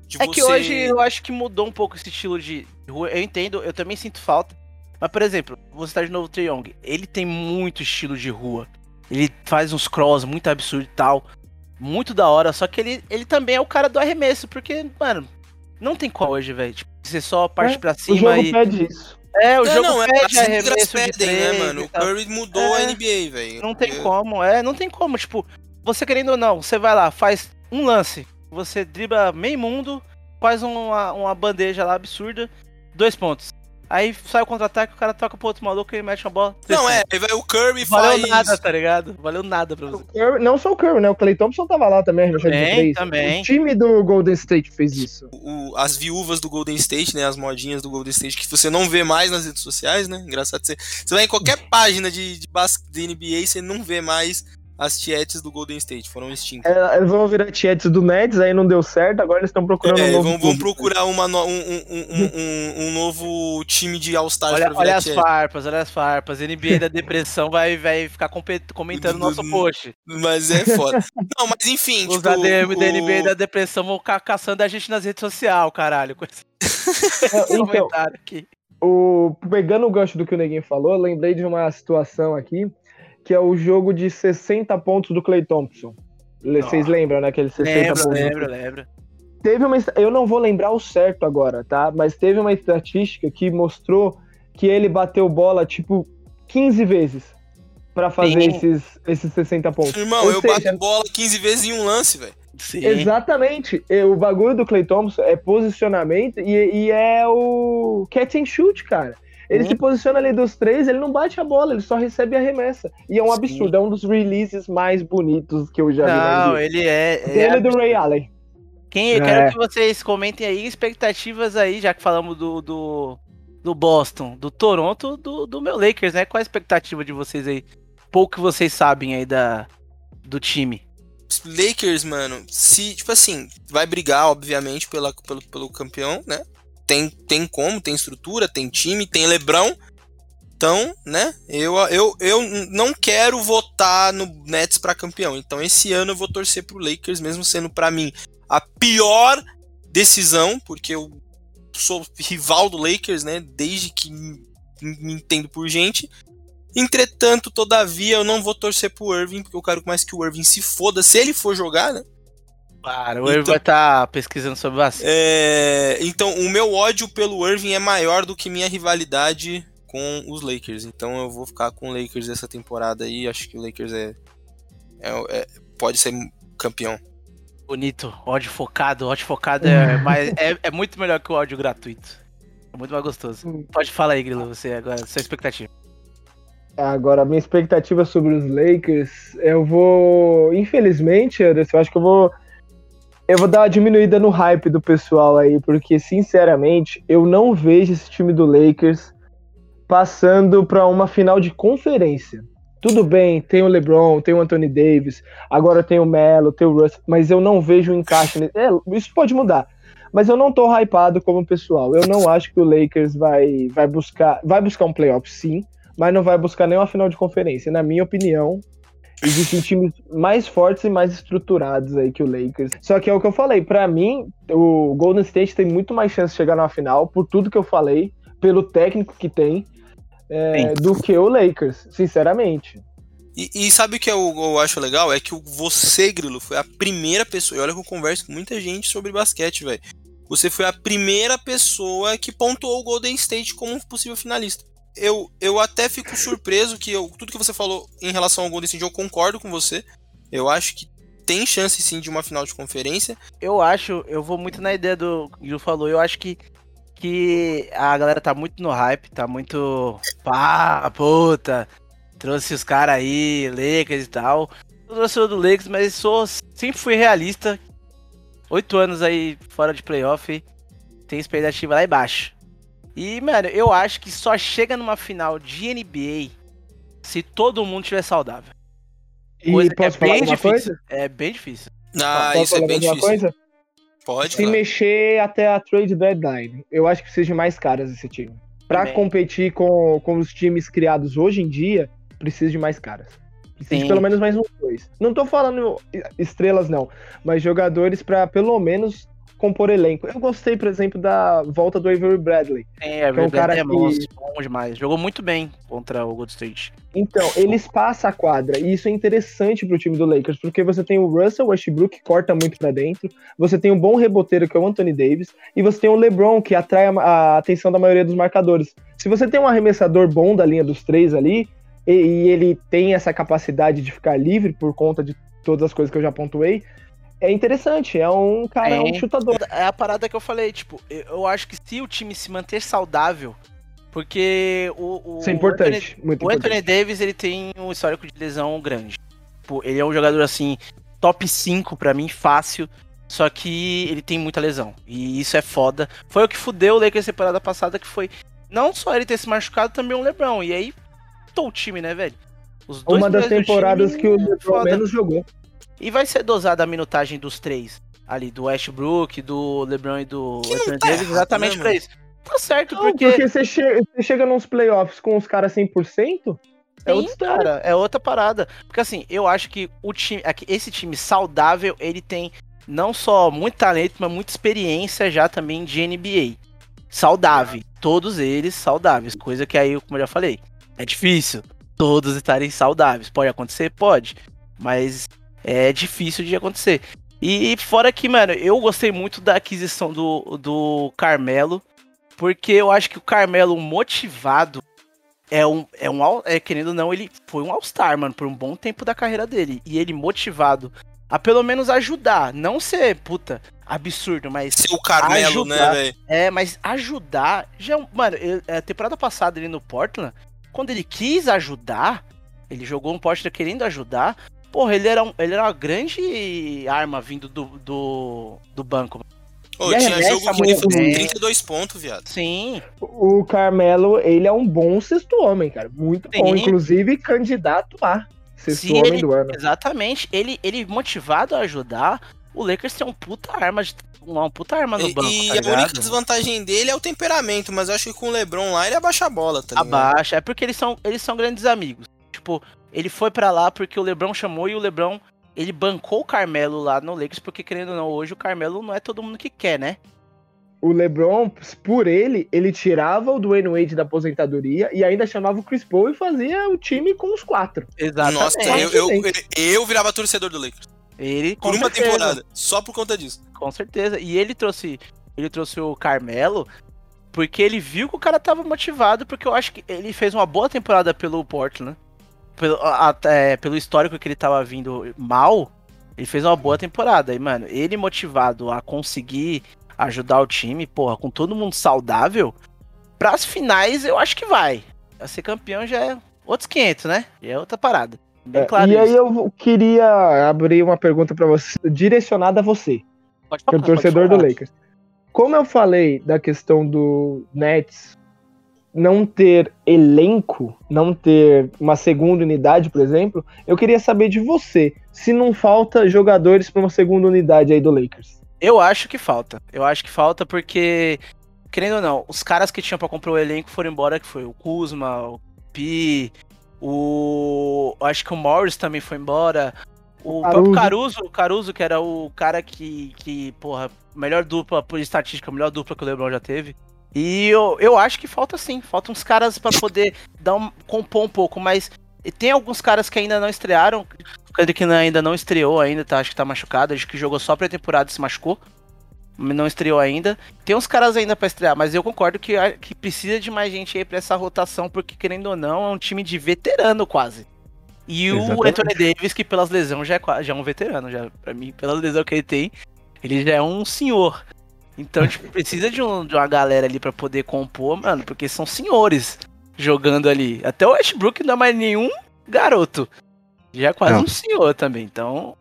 De É que você- hoje eu acho que mudou um pouco esse estilo de rua. Eu entendo, eu também sinto falta. Mas, por exemplo, você tá de novo o Young. Ele tem muito estilo de rua. Ele faz uns cross muito absurdo e tal. Muito da hora. Só que ele, ele também é o cara do arremesso. Porque, mano, não tem qual hoje, velho. Tipo, você só parte É, pra o cima jogo e. pede isso. É, o Não, jogo não, é, pede regras arremesso de pedem, três né, mano? O. Curry mudou É. a NBA, velho. Não tem Eu- como, é, não tem como. Tipo, você querendo ou não, você vai lá, faz um lance, você dribla meio mundo, faz uma, uma bandeja lá absurda, dois pontos. Aí sai o contra-ataque, o cara toca pro outro maluco e ele mete uma bola. Não, é, aí vai o Curry Valeu faz. nada, tá ligado? Valeu nada pra O você. Curry- não só o Curry, né? O Clay Thompson tava lá também, arremessando de Também, três. também. O time do Golden State fez isso. o- as viúvas do Golden State, né? As modinhas do Golden State que você não vê mais nas redes sociais, né? Engraçado você. Você vai em qualquer [laughs] página de, de, de NBA e você não vê mais as tietes do Golden State. Foram extintas. É, Eles vão virar tietes do Nets, aí não deu certo, agora eles estão procurando É, um novo vão, vão procurar uma no- um, um- um- um- um novo time de All-Stars Olha, olha as farpas, olha as farpas. NBA da depressão vai, vai ficar comentando nosso post. Mas é foda. não, mas enfim, Os tipo, ADM da o- NBA da depressão vão ficar caçando a gente nas redes sociais, caralho. Com [laughs] esse Então, comentário aqui. o, pegando o gancho do que o Neguinho falou, eu lembrei de uma situação aqui, que é o jogo de 60 pontos do Clay Thompson. Le- Vocês Ah. lembram, né? Aquele 60 Lembra, pontos. lembra, lembra. Teve uma. Eu não vou lembrar o certo agora, tá? Mas teve uma estatística que mostrou que ele bateu bola, tipo, 15 vezes pra fazer Sim. esses, esses 60 pontos. Irmão, Ou eu seja, bato bola 15 vezes em um lance, velho. Sim. Exatamente. O bagulho do Clay Thompson é posicionamento e, e é o catch and shoot, cara. Ele Sim. se posiciona ali dos três, ele não bate a bola, ele só recebe a remessa. E é um Sim. absurdo, é um dos releases mais bonitos que eu já vi. na Não, ele é. ele Dele é do Ray Allen. Quem, eu É. quero que vocês comentem aí expectativas aí, já que falamos do, do, do Boston, do Toronto, do, do meu Lakers, né? Qual a expectativa de vocês aí? Pouco que vocês sabem aí da, do time. Lakers, mano, se, tipo assim, vai brigar, obviamente, pela, pelo, pelo campeão, né? Tem, tem como, tem estrutura, tem time, tem Lebron. Então, né? Eu, eu, eu não quero votar no Nets pra campeão. Então, esse ano eu vou torcer pro Lakers, mesmo sendo pra mim a pior decisão, porque eu sou rival do Lakers, né? Desde que me entendo por gente. Entretanto, todavia, eu não vou torcer pro Irving, porque eu quero mais que o Irving se foda, se ele for jogar, né? Claro, o Irving Então- vai estar pesquisando sobre vacina. É, então, o meu ódio pelo Irving é maior do que minha rivalidade com os Lakers. Então, eu vou ficar com o Lakers dessa temporada aí. Acho que o Lakers é, é- é- pode ser campeão. Bonito, ódio focado. Ódio focado é, [laughs] mais, é, é muito melhor que o ódio gratuito. É muito mais gostoso. Hum. Pode falar aí, Grilo, você agora, sua expectativa. Agora, a minha expectativa sobre os Lakers, eu vou. Infelizmente, Anderson, eu acho que eu vou. Eu vou dar uma diminuída no hype do pessoal aí, porque, sinceramente, eu não vejo esse time do Lakers passando pra uma final de conferência. Tudo bem, tem o LeBron, tem o Anthony Davis, agora tem o Melo, tem o Russ, mas eu não vejo um encaixe. nesse- É, isso pode mudar. Mas eu não tô hypado como pessoal. Eu não acho que o Lakers vai, vai buscar. Vai buscar um playoff, sim mas não vai buscar nenhuma final de conferência. Na minha opinião, existem times mais fortes e mais estruturados aí que o Lakers. Só que é o que eu falei, pra mim, o Golden State tem muito mais chance de chegar na final, por tudo que eu falei, pelo técnico que tem, é, do que o Lakers, sinceramente. E, e sabe o que eu, eu acho legal? É que você, Grilo, foi a primeira pessoa. E olha que eu converso com muita gente sobre basquete, velho. Você foi a primeira pessoa que pontuou o Golden State como um possível finalista. Eu, eu até fico surpreso que eu, tudo que você falou em relação ao Golden State, eu concordo com você. Eu acho que tem chance sim de uma final de conferência. Eu acho, eu vou muito na ideia do que o falou. Eu acho que, que a galera tá muito no hype, tá muito. Pá, puta. Trouxe os caras aí, Lakers e tal. Eu torcedor do Lakers, mas sou, sempre fui realista. Oito anos aí fora de playoff. Tem expectativa lá embaixo. E, mano, eu acho que só chega numa final de NBA se todo mundo estiver saudável. E Coisa é falar bem difícil. coisa? É bem difícil. Ah, Posso isso é bem difícil. coisa? Pode, Se claro. mexer até a trade deadline, eu acho que precisa de mais caras esse time. Pra Também. competir com, com os times criados hoje em dia, precisa de mais caras. Precisa de Sim. pelo menos mais uns dois. Não tô falando estrelas, não, mas jogadores pra pelo menos compor elenco. Eu gostei, por exemplo, da volta do Avery Bradley. É, Que é um cara é que- monstro, bom demais. Jogou muito bem contra o Gold State. Então, ele espaça a quadra, e isso é interessante pro time do Lakers, porque você tem o Russell Westbrook, que corta muito pra dentro, você tem um bom reboteiro, que é o Anthony Davis, e você tem o LeBron, que atrai a, a atenção da maioria dos marcadores. Se você tem um arremessador bom da linha dos três ali, e, e ele tem essa capacidade de ficar livre por conta de todas as coisas que eu já pontuei, é interessante, é um cara, é um Tem. chutador. É a parada que eu falei, tipo, eu- acho que se o time se manter saudável, porque o. o Isso é importante, muito O Anthony importante. Davis, ele tem um histórico de lesão grande. Tipo, ele é um jogador, assim, top 5 pra mim, fácil. Só que ele tem muita lesão. E isso é foda. Foi o que fudeu o Lakers temporada passada, que foi não só ele ter se machucado, também o LeBron. E aí, tô o time, né, velho? Os dois Uma das temporadas time que o é LeBron foda. menos jogou. E vai ser dosada a minutagem dos três. Ali, do Westbrook, do LeBron e do Anthony tá Davis, exatamente né, pra isso. Tá certo, Não, porque, porque você chega, você chega nos playoffs com os caras 100%, é Sim, outra cara, é outra parada. Porque assim, eu acho que o time, aqui- esse time saudável, ele tem não só muito talento, mas muita experiência já também de NBA. Saudável. Todos eles saudáveis. Coisa que aí, como eu já falei, é difícil. Todos estarem saudáveis. Pode acontecer? Pode. Mas é difícil de acontecer. E fora que, mano, eu gostei muito da aquisição do, do Carmelo. Porque eu acho que o Carmelo motivado é um, é um, é, querendo ou não, ele foi um All-Star, mano, por um bom tempo da carreira dele. E ele motivado a pelo menos ajudar. Não ser, puta, absurdo, mas. Ser o Carmelo, né, Ajudar. velho? É, mas ajudar. Já, é mano, ele- a temporada passada ali no Portland, quando ele quis ajudar, ele jogou um Portland querendo ajudar. Porra, ele era, um- ele era uma grande arma vindo do, do, do banco. Ô, E tinha jogo que ele muito fazia bem. 32 pontos, viado. Sim, O Carmelo, ele é um bom sexto homem, cara. Muito bom. Sim. Inclusive, candidato a sexto Se homem ele- do ano. exatamente. Ele, ele motivado a ajudar, o Lakers tem um puta arma, de, uma puta arma no E, banco, e tá a ligado? única desvantagem dele é o temperamento, mas eu acho que com o LeBron lá ele abaixa a bola, tá ligado? Abaixa. É porque eles são, eles são grandes amigos. Tipo, ele foi pra lá porque o LeBron chamou e o LeBron ele bancou o Carmelo lá no Lakers porque querendo ou não, hoje o Carmelo não é todo mundo que quer, né? O LeBron, por ele, ele tirava o Dwayne Wade da aposentadoria e ainda chamava o Chris Paul e fazia o time com os quatro. Exatamente. Nossa, eu, eu, eu, eu virava torcedor do Lakers. ele com Por uma certeza, temporada. Só por conta disso. com certeza. E ele trouxe, ele trouxe o Carmelo porque ele viu que o cara tava motivado, porque eu acho que ele fez uma boa temporada pelo Portland. Pelo, a- a- é, pelo histórico que ele tava vindo mal, ele fez uma boa temporada. E, mano, ele motivado a conseguir ajudar o time, porra, com todo mundo saudável, pras finais eu acho que vai. A ser campeão já é outros 500, né? Já é outra parada. É, claro e aí isso. eu queria abrir uma pergunta pra você, direcionada a você, Pode que é o falar, torcedor do falar. Lakers. Como eu falei da questão do Nets não ter elenco, não ter uma segunda unidade, por exemplo, eu queria saber de você, se não falta jogadores pra uma segunda unidade aí do Lakers. Eu acho que falta. Eu acho que falta porque, querendo ou não, os caras que tinham pra comprar o elenco foram embora, que foi o Kuzma, o Pi, o. Acho que o Morris também foi embora. O próprio Caruso, o Caruso, que era o cara que, que, porra, melhor dupla por estatística, melhor dupla que o LeBron já teve. E eu, eu acho que falta sim, faltam uns caras pra poder dar um, compor um pouco, mas tem alguns caras que ainda não estrearam. O Kendrick ainda não estreou ainda, tá, acho que tá machucado, acho que jogou só pré-temporada e se machucou. Não estreou ainda. Tem uns caras ainda pra estrear, mas eu concordo que, que precisa de mais gente aí pra essa rotação, porque querendo ou não, é um time de veterano quase. E o Exatamente. Anthony Davis, que pelas lesões já é, já é um veterano, já, pra mim, pela lesão que ele tem, ele já é um senhor. Então, tipo, precisa de, um- de uma galera ali pra poder compor, mano, porque são senhores jogando ali. Até o Westbrook não é mais nenhum garoto. Já é quase Não. um senhor também, então.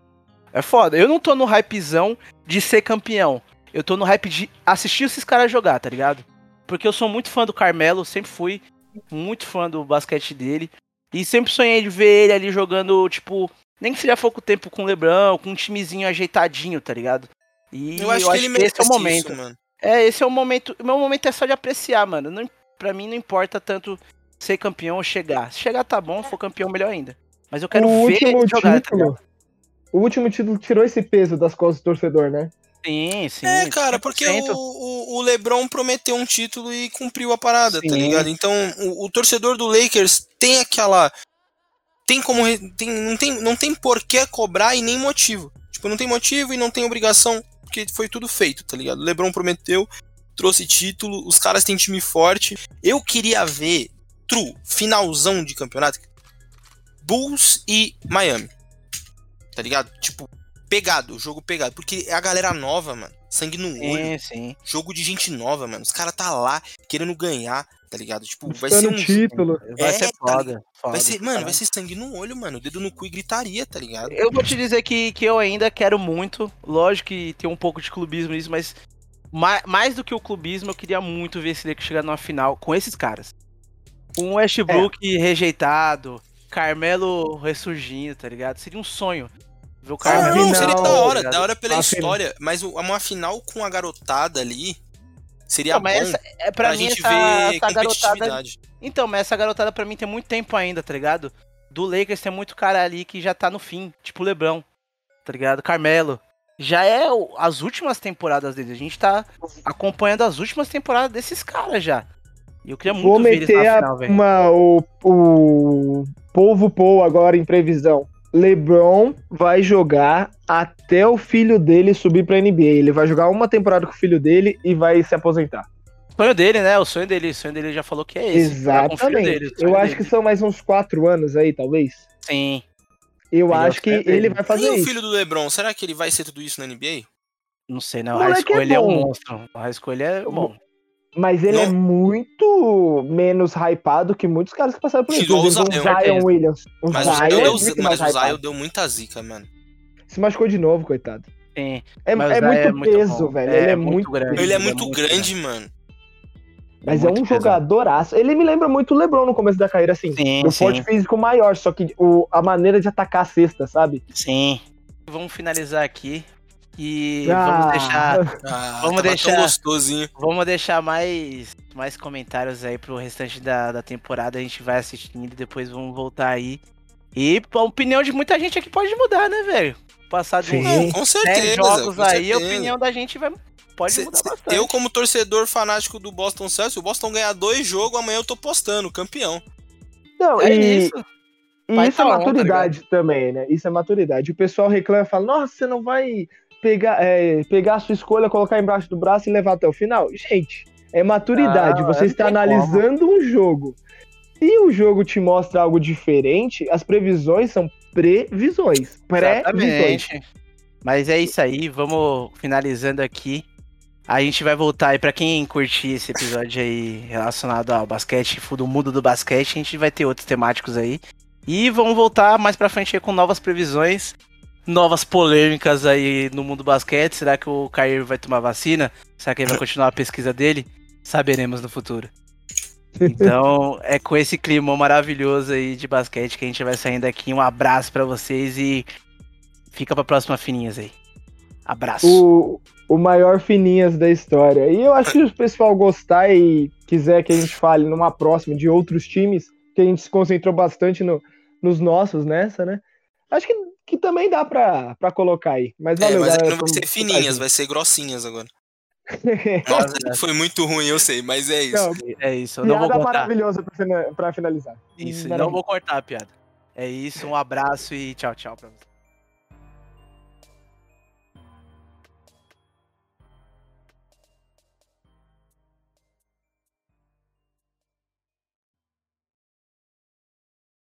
É foda. Eu não tô no hypezão de ser campeão. Eu tô no hype de assistir esses caras jogar, tá ligado? Porque eu sou muito fã do Carmelo, sempre fui muito fã do basquete dele. E sempre sonhei de ver ele ali jogando, tipo, nem que seja pouco tempo com o Lebron, com um timezinho ajeitadinho, tá ligado? E Eu acho que ele merece esse é o momento. isso, mano. É, esse é o momento. O meu momento é só de apreciar, mano. Não, pra mim não importa tanto ser campeão ou chegar. Se chegar tá bom, for campeão, melhor ainda. Mas eu quero o ver último ele jogar, tá título. o último título tirou esse peso das costas do torcedor, né? Sim, sim. É, cara, porque 100%. o, o, o LeBron prometeu um título e cumpriu a parada, tá Sim. ligado? Então, o, o torcedor do Lakers tem aquela. Tem como. Tem, não, tem, não tem por que cobrar e nem motivo. Tipo, não tem motivo e não tem obrigação, porque foi tudo feito, tá ligado? O LeBron prometeu, trouxe título, os caras têm time forte. Eu queria ver, true, finalzão de campeonato, Bulls e Miami. Tá ligado? Tipo, pegado, jogo pegado. Porque é a galera nova, mano. Sangue no olho. Sim, sim. Jogo de gente nova, mano. Os caras tá lá querendo ganhar, tá ligado? Tipo, vai ser um. título. Vai É, ser tá foda. foda Vai ser, mano, vai ser sangue no olho, mano. Dedo no cu e gritaria, tá ligado? Eu vou te dizer que, que eu ainda quero muito. Lógico que tem um pouco de clubismo nisso, mas ma- mais do que o clubismo, eu queria muito ver esse Lakers chegar numa final com esses caras. O Westbrook É. rejeitado, Carmelo ressurgindo, tá ligado? Seria um sonho. Ver o Ah, Carmelo. não, final, seria da tá hora, ligado? da hora pela A final. história. Mas o- uma final com a garotada ali seria Não, mas bom essa, é, pra, mim, gente essa, ver essa garotada. competitividade. Então, mas essa garotada pra mim tem muito tempo ainda, tá ligado? Do Lakers tem muito cara ali que já tá no fim, tipo o Lebron, tá ligado? Carmelo. Já é o- as últimas temporadas dele. A gente tá acompanhando as últimas temporadas desses caras já. E eu queria muito Vou ver eles meter na a- final, velho. uma, o, o povo Paul agora em previsão. LeBron vai jogar até o filho dele subir pra NBA. Ele vai jogar uma temporada com o filho dele e vai se aposentar. O sonho dele, né? O sonho dele, o sonho dele já falou que é esse. o Exatamente. dele, o Eu acho dele. que são mais uns quatro anos aí, talvez. Sim. Eu Ele é o acho que dele. ele vai E fazer o isso. filho do LeBron, será que ele vai ser tudo isso na NBA? Não sei, não. O O high moleque school é ele é um monstro. O school ele é bom. Mas ele é Não. muito menos hypado que muitos caras que passaram por isso. Por o Zion. um. Williams. O Mas o Zion é muito mas o Zion hypado. deu muita zica, mano. Se machucou de novo, coitado. Sim. É, Mas o é Zion muito é muito peso, bom. velho. É, ele é muito grande. Ele é é muito grande, mano. Mas é, um pesado. jogadoraço. Ele me lembra muito o LeBron no começo da carreira, assim. Sim, o sim. porte físico maior, só que o, a maneira de atacar a cesta, sabe? Sim. Vamos finalizar aqui. E Ah, vamos deixar. Ah, Vamos deixar- gostosinho. Vamos deixar mais, mais comentários aí pro restante da, da temporada. A gente vai assistindo e depois vamos voltar aí. E a opinião de muita gente aqui pode mudar, né, velho? Passar de Sim. com 10 certeza. jogos com aí, a certeza. opinião da gente vai, pode Cê- mudar cê- bastante. eu, como torcedor fanático do Boston Celtics, se o Boston ganhar dois jogos, amanhã eu tô postando, campeão. Não, É e, isso. e Vai isso é tá maturidade também, né? Isso é maturidade. O pessoal reclama e fala, nossa, você não vai pegar, é, pegar a sua escolha, colocar embaixo do braço e levar até o final? Gente, é maturidade. Ah, Você é, está analisando um jogo. Se o jogo te mostra algo diferente, as previsões são previsões. Exatamente. Mas é isso aí, vamos finalizando aqui. A gente vai voltar aí, pra quem curtir esse episódio aí relacionado ao basquete, do mundo do basquete, a gente vai ter outros temáticos aí. E vamos voltar mais pra frente com novas previsões, novas polêmicas aí no mundo do basquete. Será que o Cair vai tomar vacina? Será que ele vai continuar a pesquisa dele? Saberemos no futuro. Então, [laughs] é com esse clima maravilhoso aí de basquete que a gente vai saindo aqui. Um abraço pra vocês e fica pra próxima fininhas aí. Abraço. o, o maior fininhas da história. E eu acho que se o pessoal gostar e quiser que a gente fale numa próxima de outros times, que a gente se concentrou bastante no- nos nossos nessa, né? Acho que, que também dá pra, pra colocar aí. Mas É, valeu, mas galera. não vai ser fininhas, vai ser grossinhas agora. É [laughs] Nossa, [laughs] foi muito ruim, eu sei, mas é isso. Não, É isso, eu não vou cortar. maravilhosa pra, fina- pra finalizar. Isso, Maravilha. não vou cortar a piada. É isso, um abraço e tchau, tchau pra vocês.